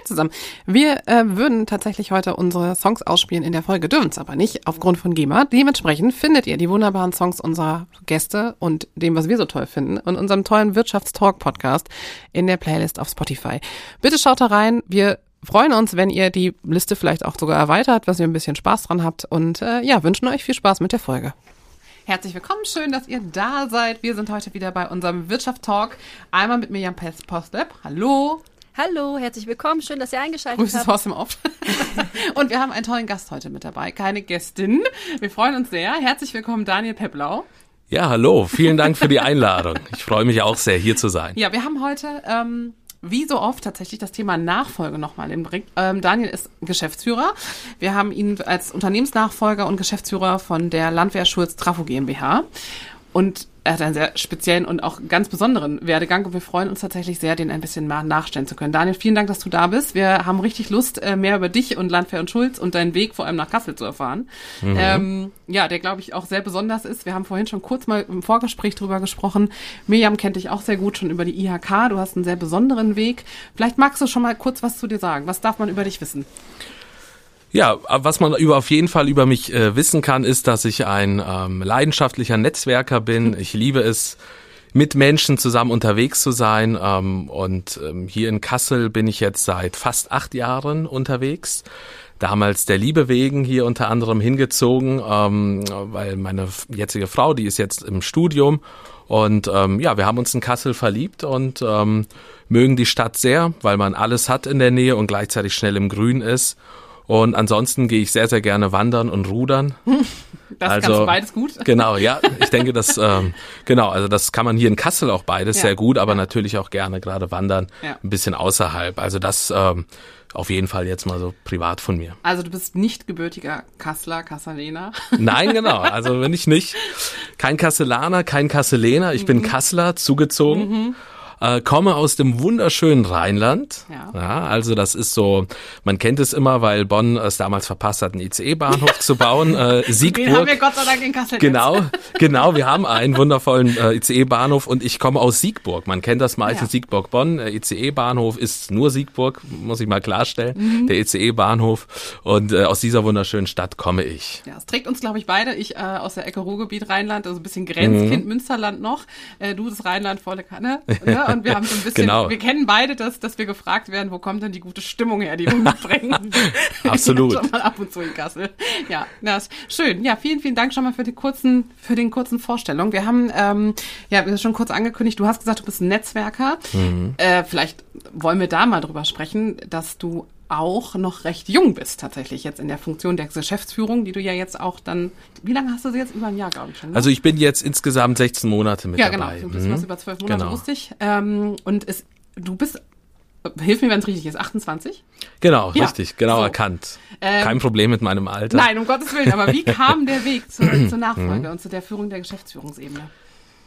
Hi zusammen. Wir äh, würden tatsächlich heute unsere Songs ausspielen in der Folge, dürfen es aber nicht, aufgrund von GEMA. Dementsprechend findet ihr die wunderbaren Songs unserer Gäste und dem, was wir so toll finden, und unserem tollen Wirtschaftstalk-Podcast in der Playlist auf Spotify. Bitte schaut da rein. Wir freuen uns, wenn ihr die Liste vielleicht auch sogar erweitert, was ihr ein bisschen Spaß dran habt. Und äh, ja, wünschen euch viel Spaß mit der Folge. Herzlich willkommen, schön, dass ihr da seid. Wir sind heute wieder bei unserem Wirtschaftstalk. Einmal mit Mirjam Postleb. Hallo. Hallo, herzlich willkommen. Schön, dass ihr eingeschaltet Grüße habt. Grüße aus dem Off. Und wir haben einen tollen Gast heute mit dabei. Keine Gästin. Wir freuen uns sehr. Herzlich willkommen, Daniel Peplau. Ja, hallo. Vielen Dank für die Einladung. Ich freue mich auch sehr, hier zu sein. Ja, wir haben heute, ähm, wie so oft, tatsächlich das Thema Nachfolge nochmal im Blick. Ähm, Daniel ist Geschäftsführer. Wir haben ihn als Unternehmensnachfolger und Geschäftsführer von der Landwehr Schulz Trafo GmbH. Und er hat einen sehr speziellen und auch ganz besonderen Werdegang und wir freuen uns tatsächlich sehr, den ein bisschen mal nachstellen zu können. Daniel, vielen Dank, dass du da bist. Wir haben richtig Lust, äh, mehr über dich und Landwehr und Schulz und deinen Weg vor allem nach Kassel zu erfahren. Mhm. Ähm, ja, der glaube ich auch sehr besonders ist. Wir haben vorhin schon kurz mal im Vorgespräch drüber gesprochen. Miriam kennt dich auch sehr gut schon über die IHK. Du hast einen sehr besonderen Weg. Vielleicht magst du schon mal kurz was zu dir sagen. Was darf man über dich wissen? Ja, was man über auf jeden Fall über mich äh, wissen kann, ist, dass ich ein ähm, leidenschaftlicher Netzwerker bin. Ich liebe es, mit Menschen zusammen unterwegs zu sein. Ähm, und ähm, hier in Kassel bin ich jetzt seit fast acht Jahren unterwegs. Damals der Liebe wegen hier unter anderem hingezogen, ähm, weil meine jetzige Frau, die ist jetzt im Studium. Und ähm, ja, wir haben uns in Kassel verliebt und ähm, mögen die Stadt sehr, weil man alles hat in der Nähe und gleichzeitig schnell im Grün ist. Und ansonsten gehe ich sehr, sehr gerne wandern und rudern. Das also, kannst du beides gut. Genau, ja. Ich denke, das, ähm, genau, also das kann man hier in Kassel auch beides ja. sehr gut, aber ja. natürlich auch gerne gerade wandern, ja. ein bisschen außerhalb. Also das ähm, auf jeden Fall jetzt mal so privat von mir. Also du bist nicht gebürtiger Kassler, Kassalener? Nein, genau. Also bin ich nicht. Kein Kasselaner, kein Kasselener. Ich mhm. bin Kassler, zugezogen. Mhm äh, komme aus dem wunderschönen Rheinland. Ja. ja. Also das ist so, man kennt es immer, weil Bonn es damals verpasst hat, einen ICE-Bahnhof zu bauen. Äh, Siegburg. Den haben wir Gott sei Dank in Kassel. Genau, genau. Wir haben einen wundervollen äh, ICE-Bahnhof und ich komme aus Siegburg. Man kennt das meistens ja. Siegburg-Bonn. Äh, ICE-Bahnhof ist nur Siegburg, muss ich mal klarstellen. Mhm. Der ICE-Bahnhof. Und äh, aus dieser wunderschönen Stadt komme ich. Ja, es trägt uns, glaube ich, beide. Ich äh, aus der Ecke Ruhrgebiet Rheinland, also ein bisschen Grenzkind mhm. Münsterland noch. Äh, du das Rheinland volle Kanne. Ne? Und wir haben so ein bisschen, genau. wir kennen beide das, dass wir gefragt werden, wo kommt denn die gute Stimmung her, die wir mitbringen. Absolut. schon mal ab und zu in Kassel. Ja, das schön. Ja, vielen, vielen Dank schon mal für die kurzen, für den kurzen Vorstellung. Wir haben, ähm, ja, wir haben schon kurz angekündigt, du hast gesagt, du bist ein Netzwerker. Mhm. Äh, vielleicht wollen wir da mal drüber sprechen, dass du auch noch recht jung bist tatsächlich jetzt in der Funktion der Geschäftsführung, die du ja jetzt auch dann, wie lange hast du sie jetzt? Über ein Jahr, glaube ich schon. Ne? Also ich bin jetzt insgesamt 16 Monate mit ja, dabei. Ja, genau, du bist mhm. was über zwölf Monate, genau. wusste ich. Ähm, und es, du bist Hilf mir, wenn es richtig ist. 28? Genau, ja. richtig, genau so. erkannt. Ähm, Kein Problem mit meinem Alter. Nein, um Gottes Willen. Aber wie kam der Weg zur, zur Nachfolge mhm. und zu der Führung der Geschäftsführungsebene?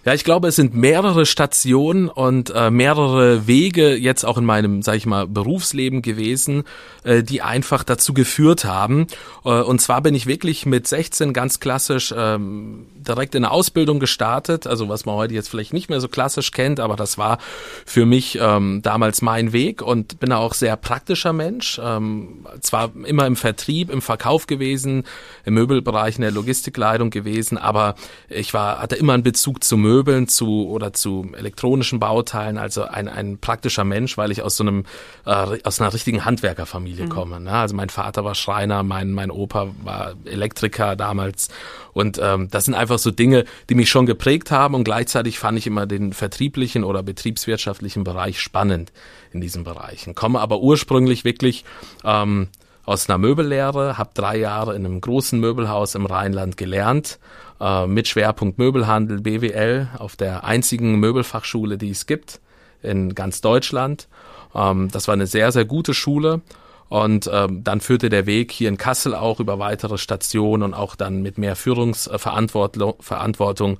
Ja, ich glaube, es sind mehrere Stationen und äh, mehrere Wege jetzt auch in meinem, sag ich mal, Berufsleben gewesen, äh, die einfach dazu geführt haben. Äh, und zwar bin ich wirklich mit 16 ganz klassisch ähm, direkt in eine Ausbildung gestartet, also was man heute jetzt vielleicht nicht mehr so klassisch kennt, aber das war für mich ähm, damals mein Weg und bin auch sehr praktischer Mensch. Ähm, zwar immer im Vertrieb, im Verkauf gewesen, im Möbelbereich, in der Logistikleitung gewesen, aber ich war hatte immer einen Bezug zu Möbel Möbeln zu oder zu elektronischen Bauteilen, also ein, ein praktischer Mensch, weil ich aus so einem äh, aus einer richtigen Handwerkerfamilie mhm. komme. Ne? Also mein Vater war Schreiner, mein mein Opa war Elektriker damals und ähm, das sind einfach so Dinge, die mich schon geprägt haben und gleichzeitig fand ich immer den vertrieblichen oder betriebswirtschaftlichen Bereich spannend in diesen Bereichen. Komme aber ursprünglich wirklich ähm, aus einer Möbellehre, habe drei Jahre in einem großen Möbelhaus im Rheinland gelernt äh, mit Schwerpunkt Möbelhandel, BWL, auf der einzigen Möbelfachschule, die es gibt in ganz Deutschland. Ähm, das war eine sehr, sehr gute Schule. Und ähm, dann führte der Weg hier in Kassel auch über weitere Stationen und auch dann mit mehr Führungsverantwortung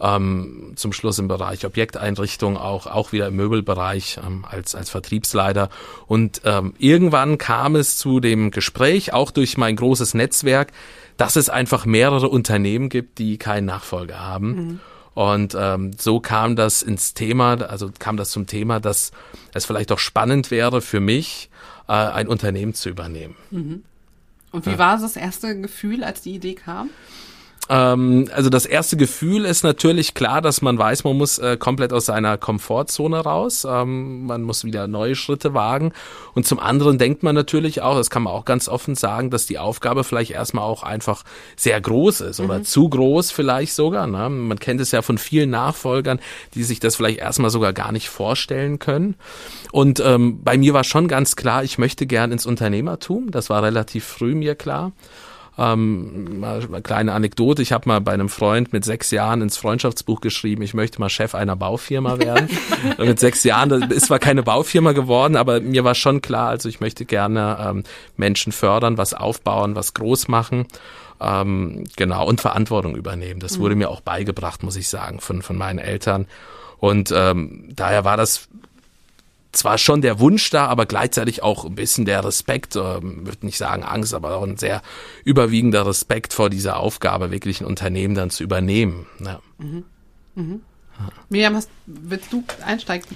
ähm, zum Schluss im Bereich Objekteinrichtung, auch, auch wieder im Möbelbereich ähm, als, als Vertriebsleiter. Und ähm, irgendwann kam es zu dem Gespräch, auch durch mein großes Netzwerk, dass es einfach mehrere Unternehmen gibt, die keinen Nachfolger haben. Mhm. Und ähm, so kam das ins Thema, also kam das zum Thema, dass es vielleicht auch spannend wäre für mich, äh, ein Unternehmen zu übernehmen. Mhm. Und wie ja. war das erste Gefühl, als die Idee kam? Ähm, also das erste Gefühl ist natürlich klar, dass man weiß, man muss äh, komplett aus seiner Komfortzone raus. Ähm, man muss wieder neue Schritte wagen. Und zum anderen denkt man natürlich auch, das kann man auch ganz offen sagen, dass die Aufgabe vielleicht erstmal auch einfach sehr groß ist oder mhm. zu groß vielleicht sogar. Ne? Man kennt es ja von vielen Nachfolgern, die sich das vielleicht erstmal sogar gar nicht vorstellen können. Und ähm, bei mir war schon ganz klar, ich möchte gern ins Unternehmertum. Das war relativ früh mir klar. Ähm, mal eine kleine Anekdote. Ich habe mal bei einem Freund mit sechs Jahren ins Freundschaftsbuch geschrieben, ich möchte mal Chef einer Baufirma werden. mit sechs Jahren, das ist zwar keine Baufirma geworden, aber mir war schon klar, also ich möchte gerne ähm, Menschen fördern, was aufbauen, was groß machen. Ähm, genau, und Verantwortung übernehmen. Das wurde mhm. mir auch beigebracht, muss ich sagen, von, von meinen Eltern. Und ähm, daher war das zwar schon der Wunsch da, aber gleichzeitig auch ein bisschen der Respekt, äh, würde nicht sagen Angst, aber auch ein sehr überwiegender Respekt vor dieser Aufgabe, wirklich ein Unternehmen dann zu übernehmen. Ja. Mhm. Mhm. Miriam, hast, willst du einsteigen?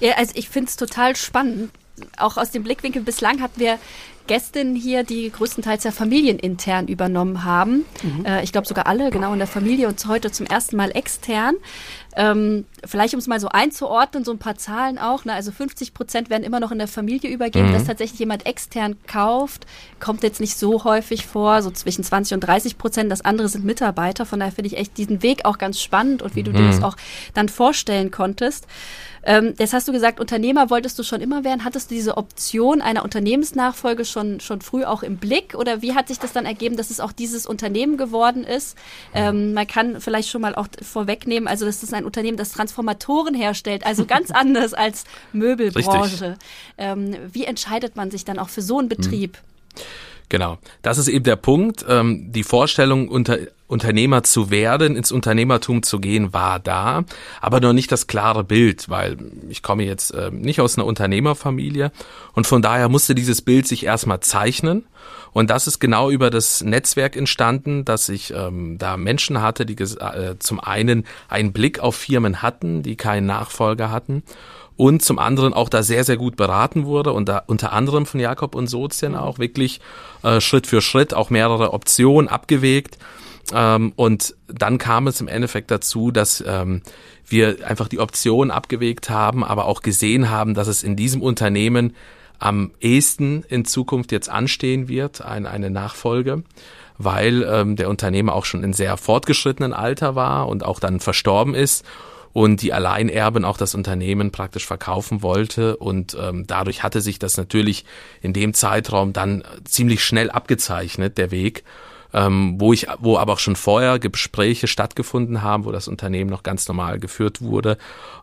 Ja, also ich finde es total spannend. Auch aus dem Blickwinkel bislang hatten wir Gästinnen hier, die größtenteils ja familienintern übernommen haben. Mhm. Äh, ich glaube sogar alle, genau in der Familie und heute zum ersten Mal extern. Ähm, vielleicht um es mal so einzuordnen, so ein paar Zahlen auch. Ne? Also 50 Prozent werden immer noch in der Familie übergeben, mhm. dass tatsächlich jemand extern kauft. Kommt jetzt nicht so häufig vor, so zwischen 20 und 30 Prozent. Das andere sind Mitarbeiter. Von daher finde ich echt diesen Weg auch ganz spannend und wie du mhm. dir das auch dann vorstellen konntest. Ähm, jetzt hast du gesagt, Unternehmer wolltest du schon immer werden. Hattest du diese Option einer Unternehmensnachfolge schon, schon früh auch im Blick? Oder wie hat sich das dann ergeben, dass es auch dieses Unternehmen geworden ist? Ähm, man kann vielleicht schon mal auch vorwegnehmen, also das ist ein Unternehmen, das Transformatoren herstellt, also ganz anders als Möbelbranche. Ähm, wie entscheidet man sich dann auch für so einen Betrieb? Genau, das ist eben der Punkt. Ähm, die Vorstellung, unter, Unternehmer zu werden, ins Unternehmertum zu gehen, war da, aber noch nicht das klare Bild, weil ich komme jetzt äh, nicht aus einer Unternehmerfamilie und von daher musste dieses Bild sich erstmal zeichnen. Und das ist genau über das Netzwerk entstanden, dass ich ähm, da Menschen hatte, die äh, zum einen einen Blick auf Firmen hatten, die keinen Nachfolger hatten und zum anderen auch da sehr, sehr gut beraten wurde und da unter anderem von Jakob und Sozien auch wirklich äh, Schritt für Schritt auch mehrere Optionen abgewegt. Ähm, und dann kam es im Endeffekt dazu, dass ähm, wir einfach die Option abgewegt haben, aber auch gesehen haben, dass es in diesem Unternehmen am ehesten in Zukunft jetzt anstehen wird, ein, eine Nachfolge, weil ähm, der Unternehmer auch schon in sehr fortgeschrittenen Alter war und auch dann verstorben ist und die Alleinerbin auch das Unternehmen praktisch verkaufen wollte. Und ähm, dadurch hatte sich das natürlich in dem Zeitraum dann ziemlich schnell abgezeichnet, der Weg ähm, wo ich, wo aber auch schon vorher Gespräche stattgefunden haben, wo das Unternehmen noch ganz normal geführt wurde,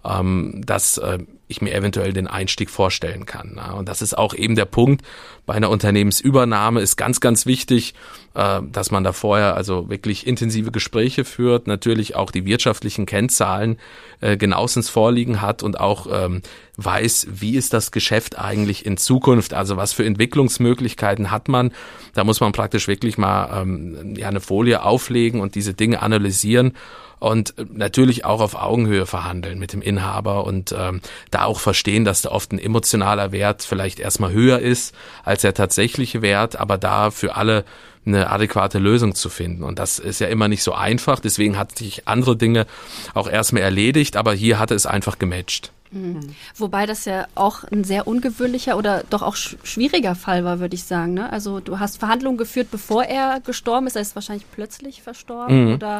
ähm, dass äh, ich mir eventuell den Einstieg vorstellen kann. Na? Und das ist auch eben der Punkt bei einer Unternehmensübernahme ist ganz, ganz wichtig, äh, dass man da vorher also wirklich intensive Gespräche führt, natürlich auch die wirtschaftlichen Kennzahlen äh, genauestens vorliegen hat und auch ähm, weiß, wie ist das Geschäft eigentlich in Zukunft, also was für Entwicklungsmöglichkeiten hat man. Da muss man praktisch wirklich mal ähm, ja, eine Folie auflegen und diese Dinge analysieren und natürlich auch auf Augenhöhe verhandeln mit dem Inhaber und ähm, da auch verstehen, dass da oft ein emotionaler Wert vielleicht erstmal höher ist als der tatsächliche Wert, aber da für alle eine adäquate Lösung zu finden. Und das ist ja immer nicht so einfach. Deswegen hat sich andere Dinge auch erstmal erledigt, aber hier hatte es einfach gematcht. Mhm. Wobei das ja auch ein sehr ungewöhnlicher oder doch auch schwieriger Fall war, würde ich sagen. Ne? Also du hast Verhandlungen geführt, bevor er gestorben ist. Er ist wahrscheinlich plötzlich verstorben mhm. oder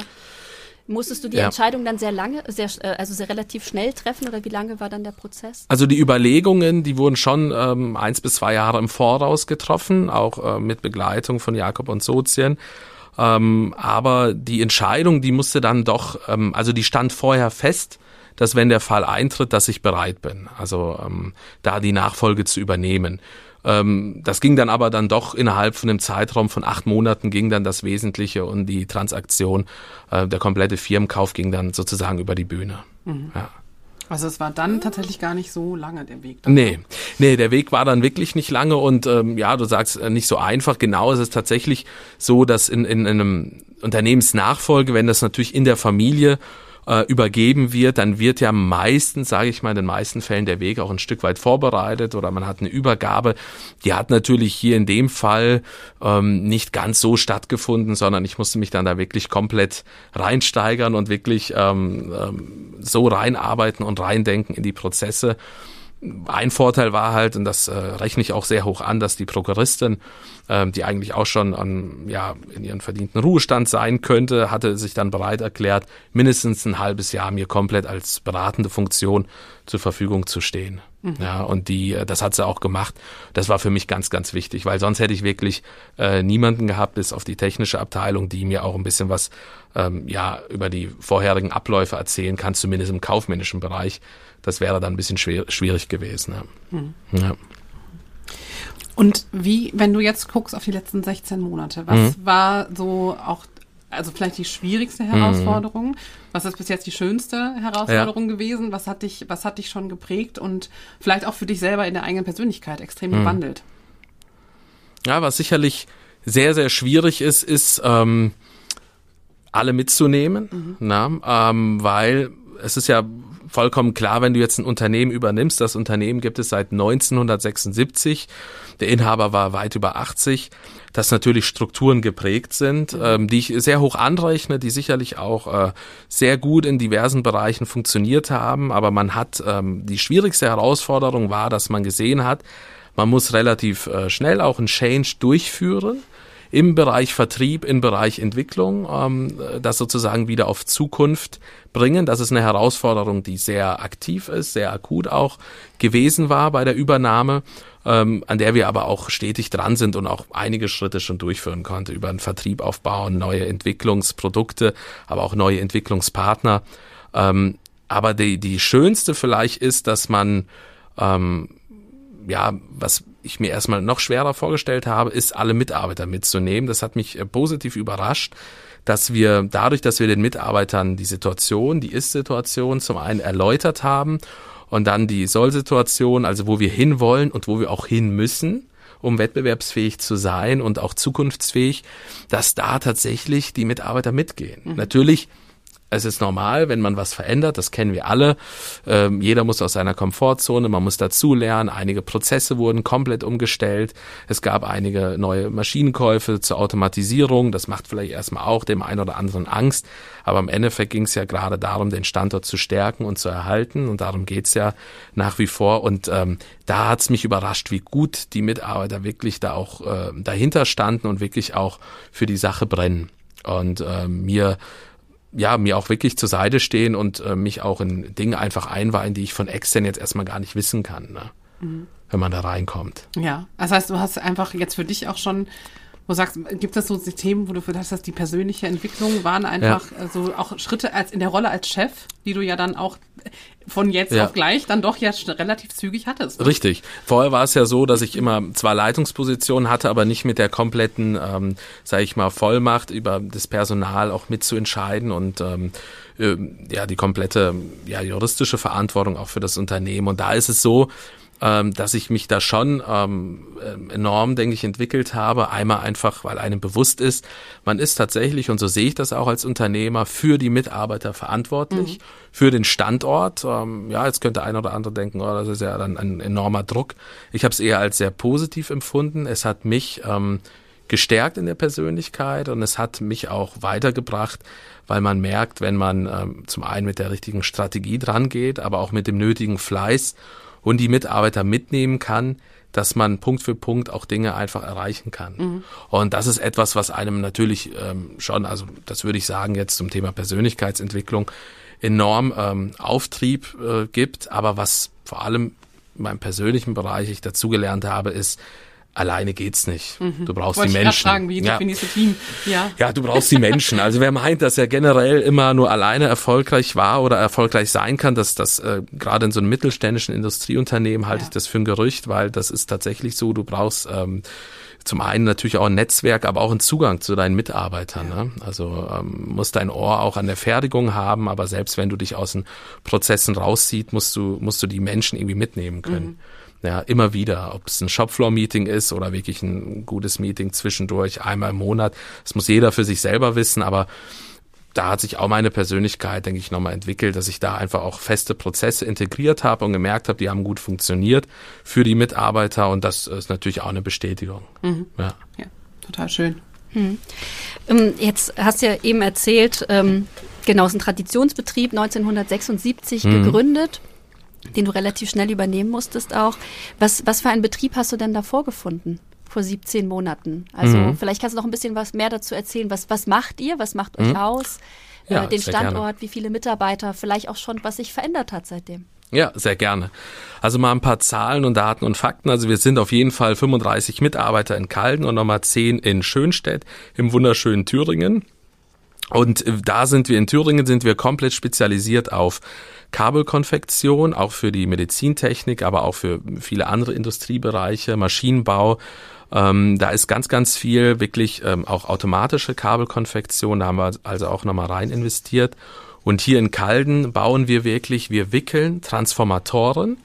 Musstest du die ja. Entscheidung dann sehr lange, sehr, äh, also sehr relativ schnell treffen oder wie lange war dann der Prozess? Also die Überlegungen, die wurden schon ähm, eins bis zwei Jahre im Voraus getroffen, auch äh, mit Begleitung von Jakob und Sozien. Ähm, aber die Entscheidung, die musste dann doch, ähm, also die stand vorher fest, dass wenn der Fall eintritt, dass ich bereit bin, also ähm, da die Nachfolge zu übernehmen. Ähm, das ging dann aber dann doch innerhalb von einem Zeitraum von acht Monaten ging dann das Wesentliche und die Transaktion, äh, der komplette Firmenkauf ging dann sozusagen über die Bühne. Mhm. Ja. Also es war dann tatsächlich gar nicht so lange der Weg. Dann. Nee, nee, der Weg war dann wirklich nicht lange und ähm, ja, du sagst äh, nicht so einfach. Genau, es ist tatsächlich so, dass in, in, in einem Unternehmensnachfolge, wenn das natürlich in der Familie äh, übergeben wird, dann wird ja meistens, sage ich mal, in den meisten Fällen der Weg auch ein Stück weit vorbereitet oder man hat eine Übergabe. Die hat natürlich hier in dem Fall ähm, nicht ganz so stattgefunden, sondern ich musste mich dann da wirklich komplett reinsteigern und wirklich ähm, ähm, so reinarbeiten und reindenken in die Prozesse. Ein Vorteil war halt, und das äh, rechne ich auch sehr hoch an, dass die Prokuristin, äh, die eigentlich auch schon an, ja, in ihren verdienten Ruhestand sein könnte, hatte sich dann bereit erklärt, mindestens ein halbes Jahr mir komplett als beratende Funktion zur Verfügung zu stehen. Mhm. Ja, und die, äh, das hat sie auch gemacht. Das war für mich ganz, ganz wichtig, weil sonst hätte ich wirklich äh, niemanden gehabt, bis auf die technische Abteilung, die mir auch ein bisschen was ähm, ja über die vorherigen Abläufe erzählen kann, zumindest im kaufmännischen Bereich das wäre dann ein bisschen schwer, schwierig gewesen. Ja. Hm. ja. Und wie, wenn du jetzt guckst auf die letzten 16 Monate, was mhm. war so auch, also vielleicht die schwierigste Herausforderung? Mhm. Was ist bis jetzt die schönste Herausforderung ja. gewesen? Was hat dich, was hat dich schon geprägt und vielleicht auch für dich selber in der eigenen Persönlichkeit extrem mhm. gewandelt? Ja, was sicherlich sehr, sehr schwierig ist, ist, ähm, alle mitzunehmen, mhm. na, ähm, weil es ist ja vollkommen klar, wenn du jetzt ein Unternehmen übernimmst. Das Unternehmen gibt es seit 1976. Der Inhaber war weit über 80 dass natürlich Strukturen geprägt sind, ähm, die ich sehr hoch anrechne, die sicherlich auch äh, sehr gut in diversen Bereichen funktioniert haben. Aber man hat ähm, die schwierigste Herausforderung war, dass man gesehen hat, man muss relativ äh, schnell auch einen Change durchführen im Bereich Vertrieb, im Bereich Entwicklung, ähm, das sozusagen wieder auf Zukunft bringen. Das ist eine Herausforderung, die sehr aktiv ist, sehr akut auch gewesen war bei der Übernahme, ähm, an der wir aber auch stetig dran sind und auch einige Schritte schon durchführen konnte, über einen Vertrieb aufbauen, neue Entwicklungsprodukte, aber auch neue Entwicklungspartner. Ähm, aber die, die schönste vielleicht ist, dass man ähm, ja, was ich mir erstmal noch schwerer vorgestellt habe, ist, alle Mitarbeiter mitzunehmen. Das hat mich äh, positiv überrascht, dass wir dadurch, dass wir den Mitarbeitern die Situation, die Ist-Situation zum einen erläutert haben und dann die Soll-Situation, also wo wir hinwollen und wo wir auch hin müssen, um wettbewerbsfähig zu sein und auch zukunftsfähig, dass da tatsächlich die Mitarbeiter mitgehen. Mhm. Natürlich es ist normal, wenn man was verändert, das kennen wir alle. Ähm, jeder muss aus seiner Komfortzone, man muss dazulernen. Einige Prozesse wurden komplett umgestellt. Es gab einige neue Maschinenkäufe zur Automatisierung. Das macht vielleicht erstmal auch dem einen oder anderen Angst. Aber im Endeffekt ging es ja gerade darum, den Standort zu stärken und zu erhalten. Und darum geht's ja nach wie vor. Und ähm, da hat's mich überrascht, wie gut die Mitarbeiter wirklich da auch äh, dahinter standen und wirklich auch für die Sache brennen. Und äh, mir ja, mir auch wirklich zur Seite stehen und äh, mich auch in Dinge einfach einweihen, die ich von extern jetzt erstmal gar nicht wissen kann, ne? Mhm. wenn man da reinkommt. Ja, das heißt, du hast einfach jetzt für dich auch schon wo du sagst, gibt es so Themen, wo du für das, dass die persönliche Entwicklung waren einfach ja. so auch Schritte als in der Rolle als Chef, die du ja dann auch von jetzt ja. auf gleich dann doch ja relativ zügig hattest. Ne? Richtig. Vorher war es ja so, dass ich immer zwar Leitungspositionen hatte, aber nicht mit der kompletten, ähm, sage ich mal, Vollmacht über das Personal auch mitzuentscheiden und ähm, äh, ja die komplette ja juristische Verantwortung auch für das Unternehmen. Und da ist es so, ähm, dass ich mich da schon ähm, äh, enorm, denke ich, entwickelt habe. Einmal einfach, weil einem bewusst ist, man ist tatsächlich, und so sehe ich das auch als Unternehmer, für die Mitarbeiter verantwortlich, mhm. für den Standort. Ähm, ja, jetzt könnte ein oder andere denken, oh, das ist ja dann ein enormer Druck. Ich habe es eher als sehr positiv empfunden. Es hat mich ähm, gestärkt in der Persönlichkeit und es hat mich auch weitergebracht, weil man merkt, wenn man ähm, zum einen mit der richtigen Strategie dran geht, aber auch mit dem nötigen Fleiß und die Mitarbeiter mitnehmen kann, dass man Punkt für Punkt auch Dinge einfach erreichen kann. Mhm. Und das ist etwas, was einem natürlich ähm, schon, also das würde ich sagen jetzt zum Thema Persönlichkeitsentwicklung, enorm ähm, Auftrieb äh, gibt. Aber was vor allem in meinem persönlichen Bereich ich dazugelernt habe, ist, alleine geht's nicht. Mhm. Du brauchst Wollte die Menschen. Ich fragen, wie ja. definierst du Team? Ja. ja, du brauchst die Menschen. Also wer meint, dass er generell immer nur alleine erfolgreich war oder erfolgreich sein kann, dass das äh, gerade in so einem mittelständischen Industrieunternehmen halte ja. ich das für ein Gerücht, weil das ist tatsächlich so. Du brauchst ähm, zum einen natürlich auch ein Netzwerk, aber auch einen Zugang zu deinen Mitarbeitern. Ja. Ne? Also ähm, musst dein Ohr auch an der Fertigung haben, aber selbst wenn du dich aus den Prozessen rauszieht, musst du musst du die Menschen irgendwie mitnehmen können. Mhm. Ja, immer wieder, ob es ein Shopfloor-Meeting ist oder wirklich ein gutes Meeting zwischendurch, einmal im Monat. Das muss jeder für sich selber wissen, aber da hat sich auch meine Persönlichkeit, denke ich, nochmal entwickelt, dass ich da einfach auch feste Prozesse integriert habe und gemerkt habe, die haben gut funktioniert für die Mitarbeiter und das ist natürlich auch eine Bestätigung. Mhm. Ja. ja, total schön. Hm. Jetzt hast du ja eben erzählt, ähm, genau, es ist ein Traditionsbetrieb, 1976 mhm. gegründet, den du relativ schnell übernehmen musstest auch. Was, was für einen Betrieb hast du denn da vorgefunden? vor 17 Monaten. Also mhm. vielleicht kannst du noch ein bisschen was mehr dazu erzählen. Was, was macht ihr? Was macht euch mhm. aus? Ja, äh, den Standort, gerne. wie viele Mitarbeiter, vielleicht auch schon, was sich verändert hat seitdem. Ja, sehr gerne. Also mal ein paar Zahlen und Daten und Fakten. Also wir sind auf jeden Fall 35 Mitarbeiter in Kalden und nochmal 10 in Schönstedt im wunderschönen Thüringen. Und äh, da sind wir in Thüringen sind wir komplett spezialisiert auf Kabelkonfektion, auch für die Medizintechnik, aber auch für viele andere Industriebereiche, Maschinenbau, ähm, da ist ganz, ganz viel wirklich ähm, auch automatische Kabelkonfektion. Da haben wir also auch nochmal rein investiert. Und hier in Kalden bauen wir wirklich, wir wickeln Transformatoren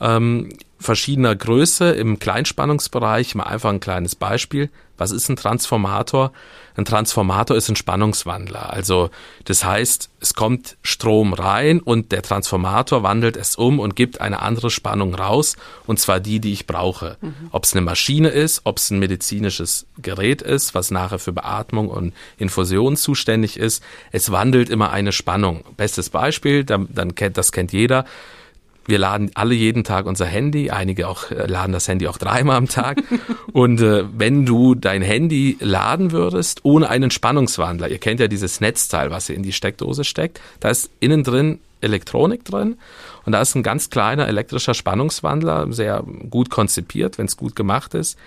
ähm, verschiedener Größe im Kleinspannungsbereich. Mal einfach ein kleines Beispiel. Was ist ein Transformator? Ein Transformator ist ein Spannungswandler. Also das heißt, es kommt Strom rein und der Transformator wandelt es um und gibt eine andere Spannung raus, und zwar die, die ich brauche. Mhm. Ob es eine Maschine ist, ob es ein medizinisches Gerät ist, was nachher für Beatmung und Infusion zuständig ist. Es wandelt immer eine Spannung. Bestes Beispiel, dann, dann kennt, das kennt jeder wir laden alle jeden Tag unser Handy, einige auch äh, laden das Handy auch dreimal am Tag. und äh, wenn du dein Handy laden würdest ohne einen Spannungswandler, ihr kennt ja dieses Netzteil, was ihr in die Steckdose steckt, da ist innen drin Elektronik drin und da ist ein ganz kleiner elektrischer Spannungswandler, sehr gut konzipiert, wenn es gut gemacht ist.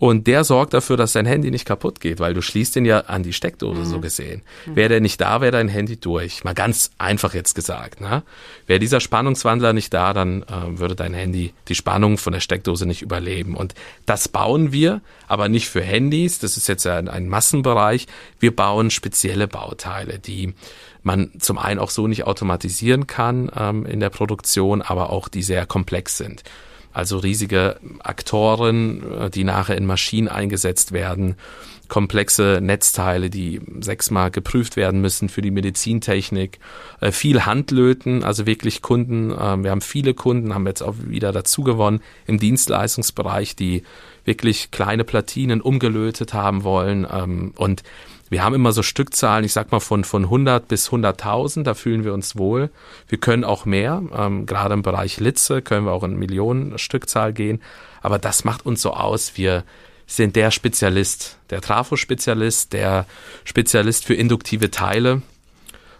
Und der sorgt dafür, dass dein Handy nicht kaputt geht, weil du schließt den ja an die Steckdose mhm. so gesehen. Mhm. Wäre der nicht da, wäre dein Handy durch. Mal ganz einfach jetzt gesagt. Ne? Wäre dieser Spannungswandler nicht da, dann äh, würde dein Handy die Spannung von der Steckdose nicht überleben. Und das bauen wir, aber nicht für Handys. Das ist jetzt ein, ein Massenbereich. Wir bauen spezielle Bauteile, die man zum einen auch so nicht automatisieren kann ähm, in der Produktion, aber auch die sehr komplex sind also riesige Aktoren, äh, die nachher in Maschinen eingesetzt werden, komplexe Netzteile, die sechsmal geprüft werden müssen für die Medizintechnik, äh, viel Handlöten, also wirklich Kunden. Äh, wir haben viele Kunden, haben jetzt auch wieder dazu gewonnen im Dienstleistungsbereich, die wirklich kleine Platinen umgelötet haben wollen ähm, und wir haben immer so Stückzahlen, ich sag mal von, von 100 bis 100.000, da fühlen wir uns wohl. Wir können auch mehr, ähm, gerade im Bereich Litze können wir auch in Millionen Stückzahl gehen, aber das macht uns so aus, wir sind der Spezialist, der Trafo-Spezialist, der Spezialist für induktive Teile,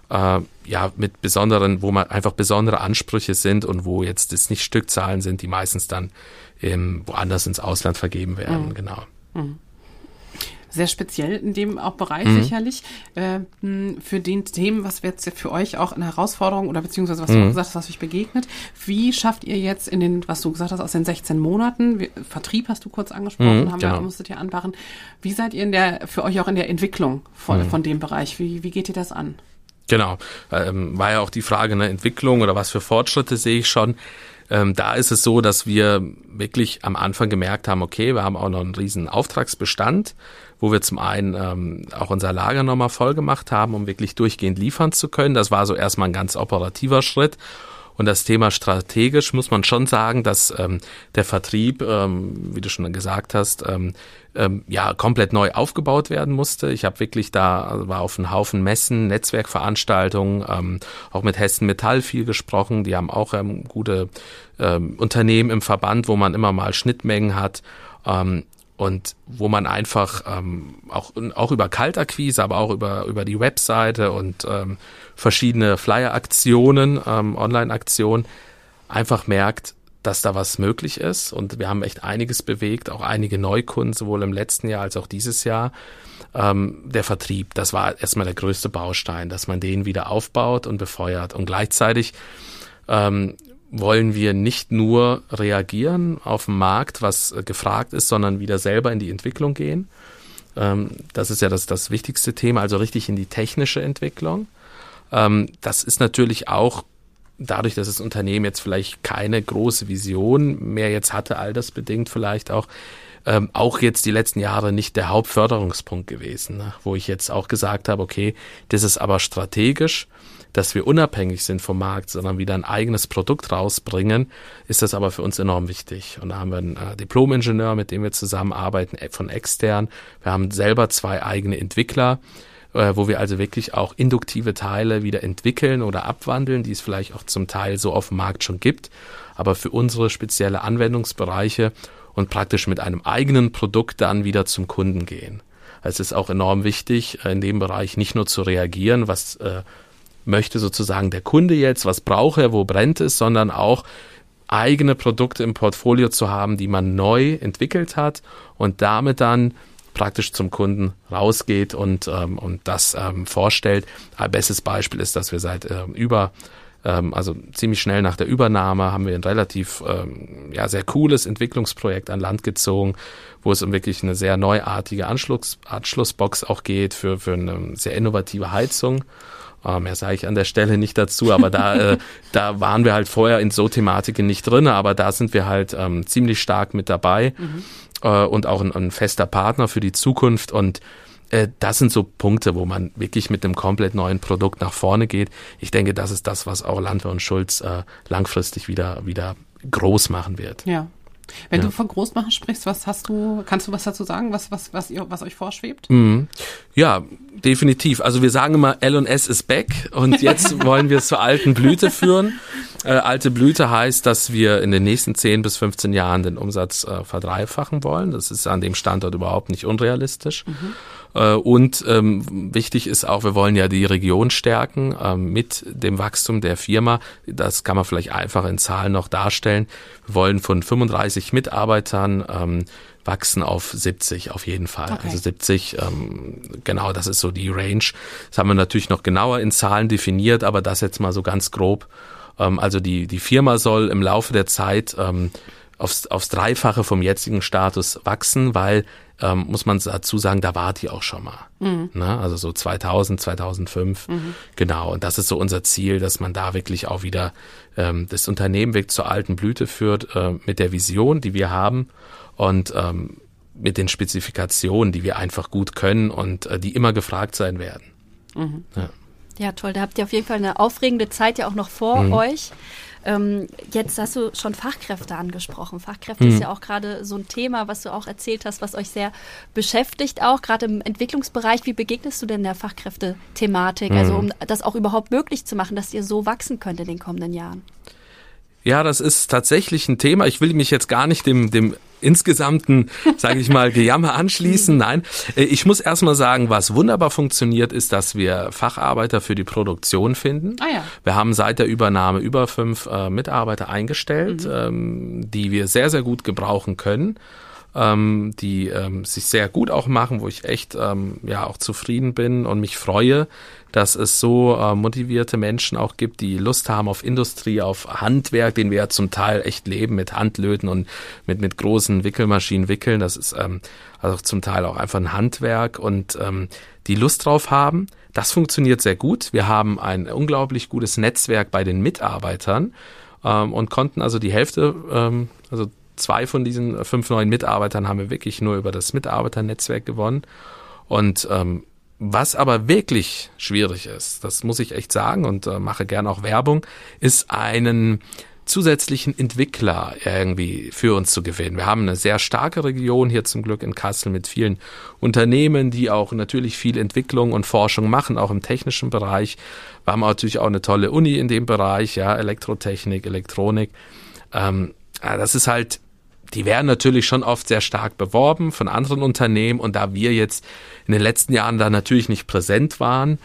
äh, ja, mit besonderen, wo man einfach besondere Ansprüche sind und wo jetzt es nicht Stückzahlen sind, die meistens dann ähm, woanders ins Ausland vergeben werden, mhm. genau. Mhm sehr speziell in dem auch Bereich mhm. sicherlich. Äh, für den Themen, was wird jetzt für euch auch eine Herausforderung oder beziehungsweise was mhm. du gesagt hast, was euch begegnet. Wie schafft ihr jetzt in den, was du gesagt hast, aus den 16 Monaten, wie, Vertrieb hast du kurz angesprochen, mhm, haben genau. wir, musstet ihr anbauen. Wie seid ihr in der, für euch auch in der Entwicklung von, mhm. von dem Bereich? Wie, wie geht ihr das an? Genau, ähm, war ja auch die Frage eine Entwicklung oder was für Fortschritte sehe ich schon. Ähm, da ist es so, dass wir wirklich am Anfang gemerkt haben, okay, wir haben auch noch einen riesen Auftragsbestand wo wir zum einen ähm, auch unser Lager nochmal voll gemacht haben, um wirklich durchgehend liefern zu können. Das war so erstmal ein ganz operativer Schritt. Und das Thema strategisch muss man schon sagen, dass ähm, der Vertrieb, ähm, wie du schon gesagt hast, ähm, ähm, ja komplett neu aufgebaut werden musste. Ich habe wirklich da also war auf einen Haufen Messen, Netzwerkveranstaltungen, ähm, auch mit Hessen Metall viel gesprochen. Die haben auch ähm, gute ähm, Unternehmen im Verband, wo man immer mal Schnittmengen hat. Ähm, und wo man einfach ähm, auch, auch über Kaltakquise, aber auch über, über die Webseite und ähm, verschiedene Flyer-Aktionen, ähm, Online-Aktionen einfach merkt, dass da was möglich ist. Und wir haben echt einiges bewegt, auch einige Neukunden, sowohl im letzten Jahr als auch dieses Jahr. Ähm, der Vertrieb, das war erstmal der größte Baustein, dass man den wieder aufbaut und befeuert. Und gleichzeitig ähm, wollen wir nicht nur reagieren auf den Markt, was äh, gefragt ist, sondern wieder selber in die Entwicklung gehen. Ähm, das ist ja das, das wichtigste Thema, also richtig in die technische Entwicklung. Ähm, das ist natürlich auch dadurch, dass das Unternehmen jetzt vielleicht keine große Vision mehr jetzt hatte, all das bedingt vielleicht auch, ähm, auch jetzt die letzten Jahre nicht der Hauptförderungspunkt gewesen, ne? wo ich jetzt auch gesagt habe, okay, das ist aber strategisch, dass wir unabhängig sind vom Markt, sondern wieder ein eigenes Produkt rausbringen, ist das aber für uns enorm wichtig. Und da haben wir einen äh, Diplom-Ingenieur, mit dem wir zusammenarbeiten, äh, von extern. Wir haben selber zwei eigene Entwickler, äh, wo wir also wirklich auch induktive Teile wieder entwickeln oder abwandeln, die es vielleicht auch zum Teil so auf dem Markt schon gibt, aber für unsere spezielle Anwendungsbereiche und praktisch mit einem eigenen Produkt dann wieder zum Kunden gehen. Es ist auch enorm wichtig, in dem Bereich nicht nur zu reagieren, was äh, möchte sozusagen der Kunde jetzt, was braucht er, wo brennt es, sondern auch eigene Produkte im Portfolio zu haben, die man neu entwickelt hat und damit dann praktisch zum Kunden rausgeht und, ähm, und das ähm, vorstellt. Ein bestes Beispiel ist, dass wir seit ähm, über ähm, also ziemlich schnell nach der Übernahme haben wir ein relativ ähm, ja, sehr cooles Entwicklungsprojekt an Land gezogen, wo es um wirklich eine sehr neuartige Anschluss, Anschlussbox auch geht für, für eine sehr innovative Heizung. Uh, mehr sage ich an der Stelle nicht dazu, aber da, äh, da waren wir halt vorher in so Thematiken nicht drin, aber da sind wir halt ähm, ziemlich stark mit dabei mhm. äh, und auch ein, ein, fester Partner für die Zukunft und äh, das sind so Punkte, wo man wirklich mit einem komplett neuen Produkt nach vorne geht. Ich denke, das ist das, was auch Landwehr und Schulz äh, langfristig wieder, wieder groß machen wird. Ja. Wenn ja. du von Großmachen sprichst, was hast du, kannst du was dazu sagen, was, was, was, ihr, was euch vorschwebt? Mhm. Ja, definitiv. Also wir sagen immer, L&S ist back und jetzt wollen wir es zur alten Blüte führen. Äh, alte Blüte heißt, dass wir in den nächsten 10 bis 15 Jahren den Umsatz äh, verdreifachen wollen. Das ist an dem Standort überhaupt nicht unrealistisch. Mhm. Äh, und ähm, wichtig ist auch, wir wollen ja die Region stärken ähm, mit dem Wachstum der Firma. Das kann man vielleicht einfach in Zahlen noch darstellen. Wir wollen von 35 Mitarbeitern ähm, wachsen auf 70 auf jeden Fall. Okay. Also 70, ähm, genau, das ist so die Range. Das haben wir natürlich noch genauer in Zahlen definiert, aber das jetzt mal so ganz grob. Ähm, also die, die Firma soll im Laufe der Zeit ähm, aufs, aufs Dreifache vom jetzigen Status wachsen, weil ähm, muss man dazu sagen, da war die auch schon mal. Mhm. Ne? Also so 2000, 2005. Mhm. Genau. Und das ist so unser Ziel, dass man da wirklich auch wieder ähm, das Unternehmen weg zur alten Blüte führt, äh, mit der Vision, die wir haben und ähm, mit den Spezifikationen, die wir einfach gut können und äh, die immer gefragt sein werden. Mhm. Ja. ja. toll. Da habt ihr auf jeden Fall eine aufregende Zeit ja auch noch vor mhm. euch. Ähm, jetzt hast du schon Fachkräfte angesprochen. Fachkräfte mhm. ist ja auch gerade so ein Thema, was du auch erzählt hast, was euch sehr beschäftigt, auch gerade im Entwicklungsbereich. Wie begegnest du denn der Fachkräftethematik? Also, mhm. Also um das auch überhaupt möglich zu machen, dass ihr so wachsen könnt in den kommenden Jahren? Ja, das ist tatsächlich ein Thema. Ich will mich jetzt gar nicht dem, dem insgesamten, sage ich mal, Gejammer anschließen. Nein, äh, ich muss erstmal sagen, was wunderbar funktioniert, ist, dass wir Facharbeiter für die Produktion finden. Ah ja. Wir haben seit der Übernahme über fünf äh, Mitarbeiter eingestellt, mhm. ähm, die wir sehr, sehr gut gebrauchen können ähm, die ähm, sich sehr gut auch machen, wo ich echt ähm, ja auch zufrieden bin und mich freue, dass es so äh, motivierte Menschen auch gibt, die Lust haben auf Industrie, auf Handwerk, den wir ja zum Teil echt leben mit Handlöten und mit mit großen Wickelmaschinen wickeln. Das ist ähm, also zum Teil auch einfach ein Handwerk und ähm, die Lust drauf haben. Das funktioniert sehr gut. Wir haben ein unglaublich gutes Netzwerk bei den Mitarbeitern ähm, und konnten also die Hälfte, ähm, also zwei von diesen fünf neuen Mitarbeitern haben wir wirklich nur über das Mitarbeiternetzwerk gewonnen. Und ähm, was aber wirklich schwierig ist, das muss ich echt sagen und äh, mache gern auch Werbung, ist einen zusätzlichen Entwickler irgendwie für uns zu gewinnen. Wir haben eine sehr starke Region hier zum Glück in Kassel mit vielen Unternehmen, die auch natürlich viel Entwicklung und Forschung machen, auch im technischen Bereich. Wir haben natürlich auch eine tolle Uni in dem Bereich, ja, Elektrotechnik, Elektronik. Ähm, das ist halt die werden natürlich schon oft sehr stark beworben von anderen Unternehmen. Und da wir jetzt in den letzten Jahren da natürlich nicht präsent waren,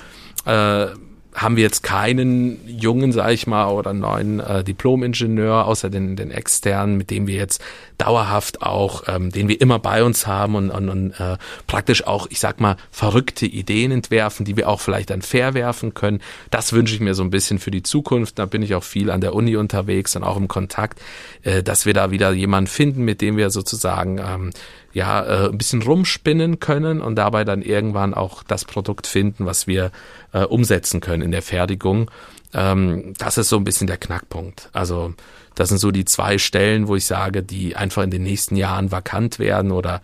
äh, haben wir jetzt keinen jungen, sag ich mal, oder neuen äh, Diplom-Ingenieur, außer den, den externen, mit dem wir jetzt dauerhaft auch, ähm, den wir immer bei uns haben und, und, und äh, praktisch auch, ich sag mal, verrückte Ideen entwerfen, die wir auch vielleicht dann verwerfen können. Das wünsche ich mir so ein bisschen für die Zukunft. Da bin ich auch viel an der Uni unterwegs und auch im Kontakt, äh, dass wir da wieder jemanden finden, mit dem wir sozusagen ähm, ja äh, ein bisschen rumspinnen können und dabei dann irgendwann auch das Produkt finden, was wir äh, umsetzen können in der Fertigung. Ähm, das ist so ein bisschen der Knackpunkt. Also das sind so die zwei Stellen, wo ich sage, die einfach in den nächsten Jahren vakant werden oder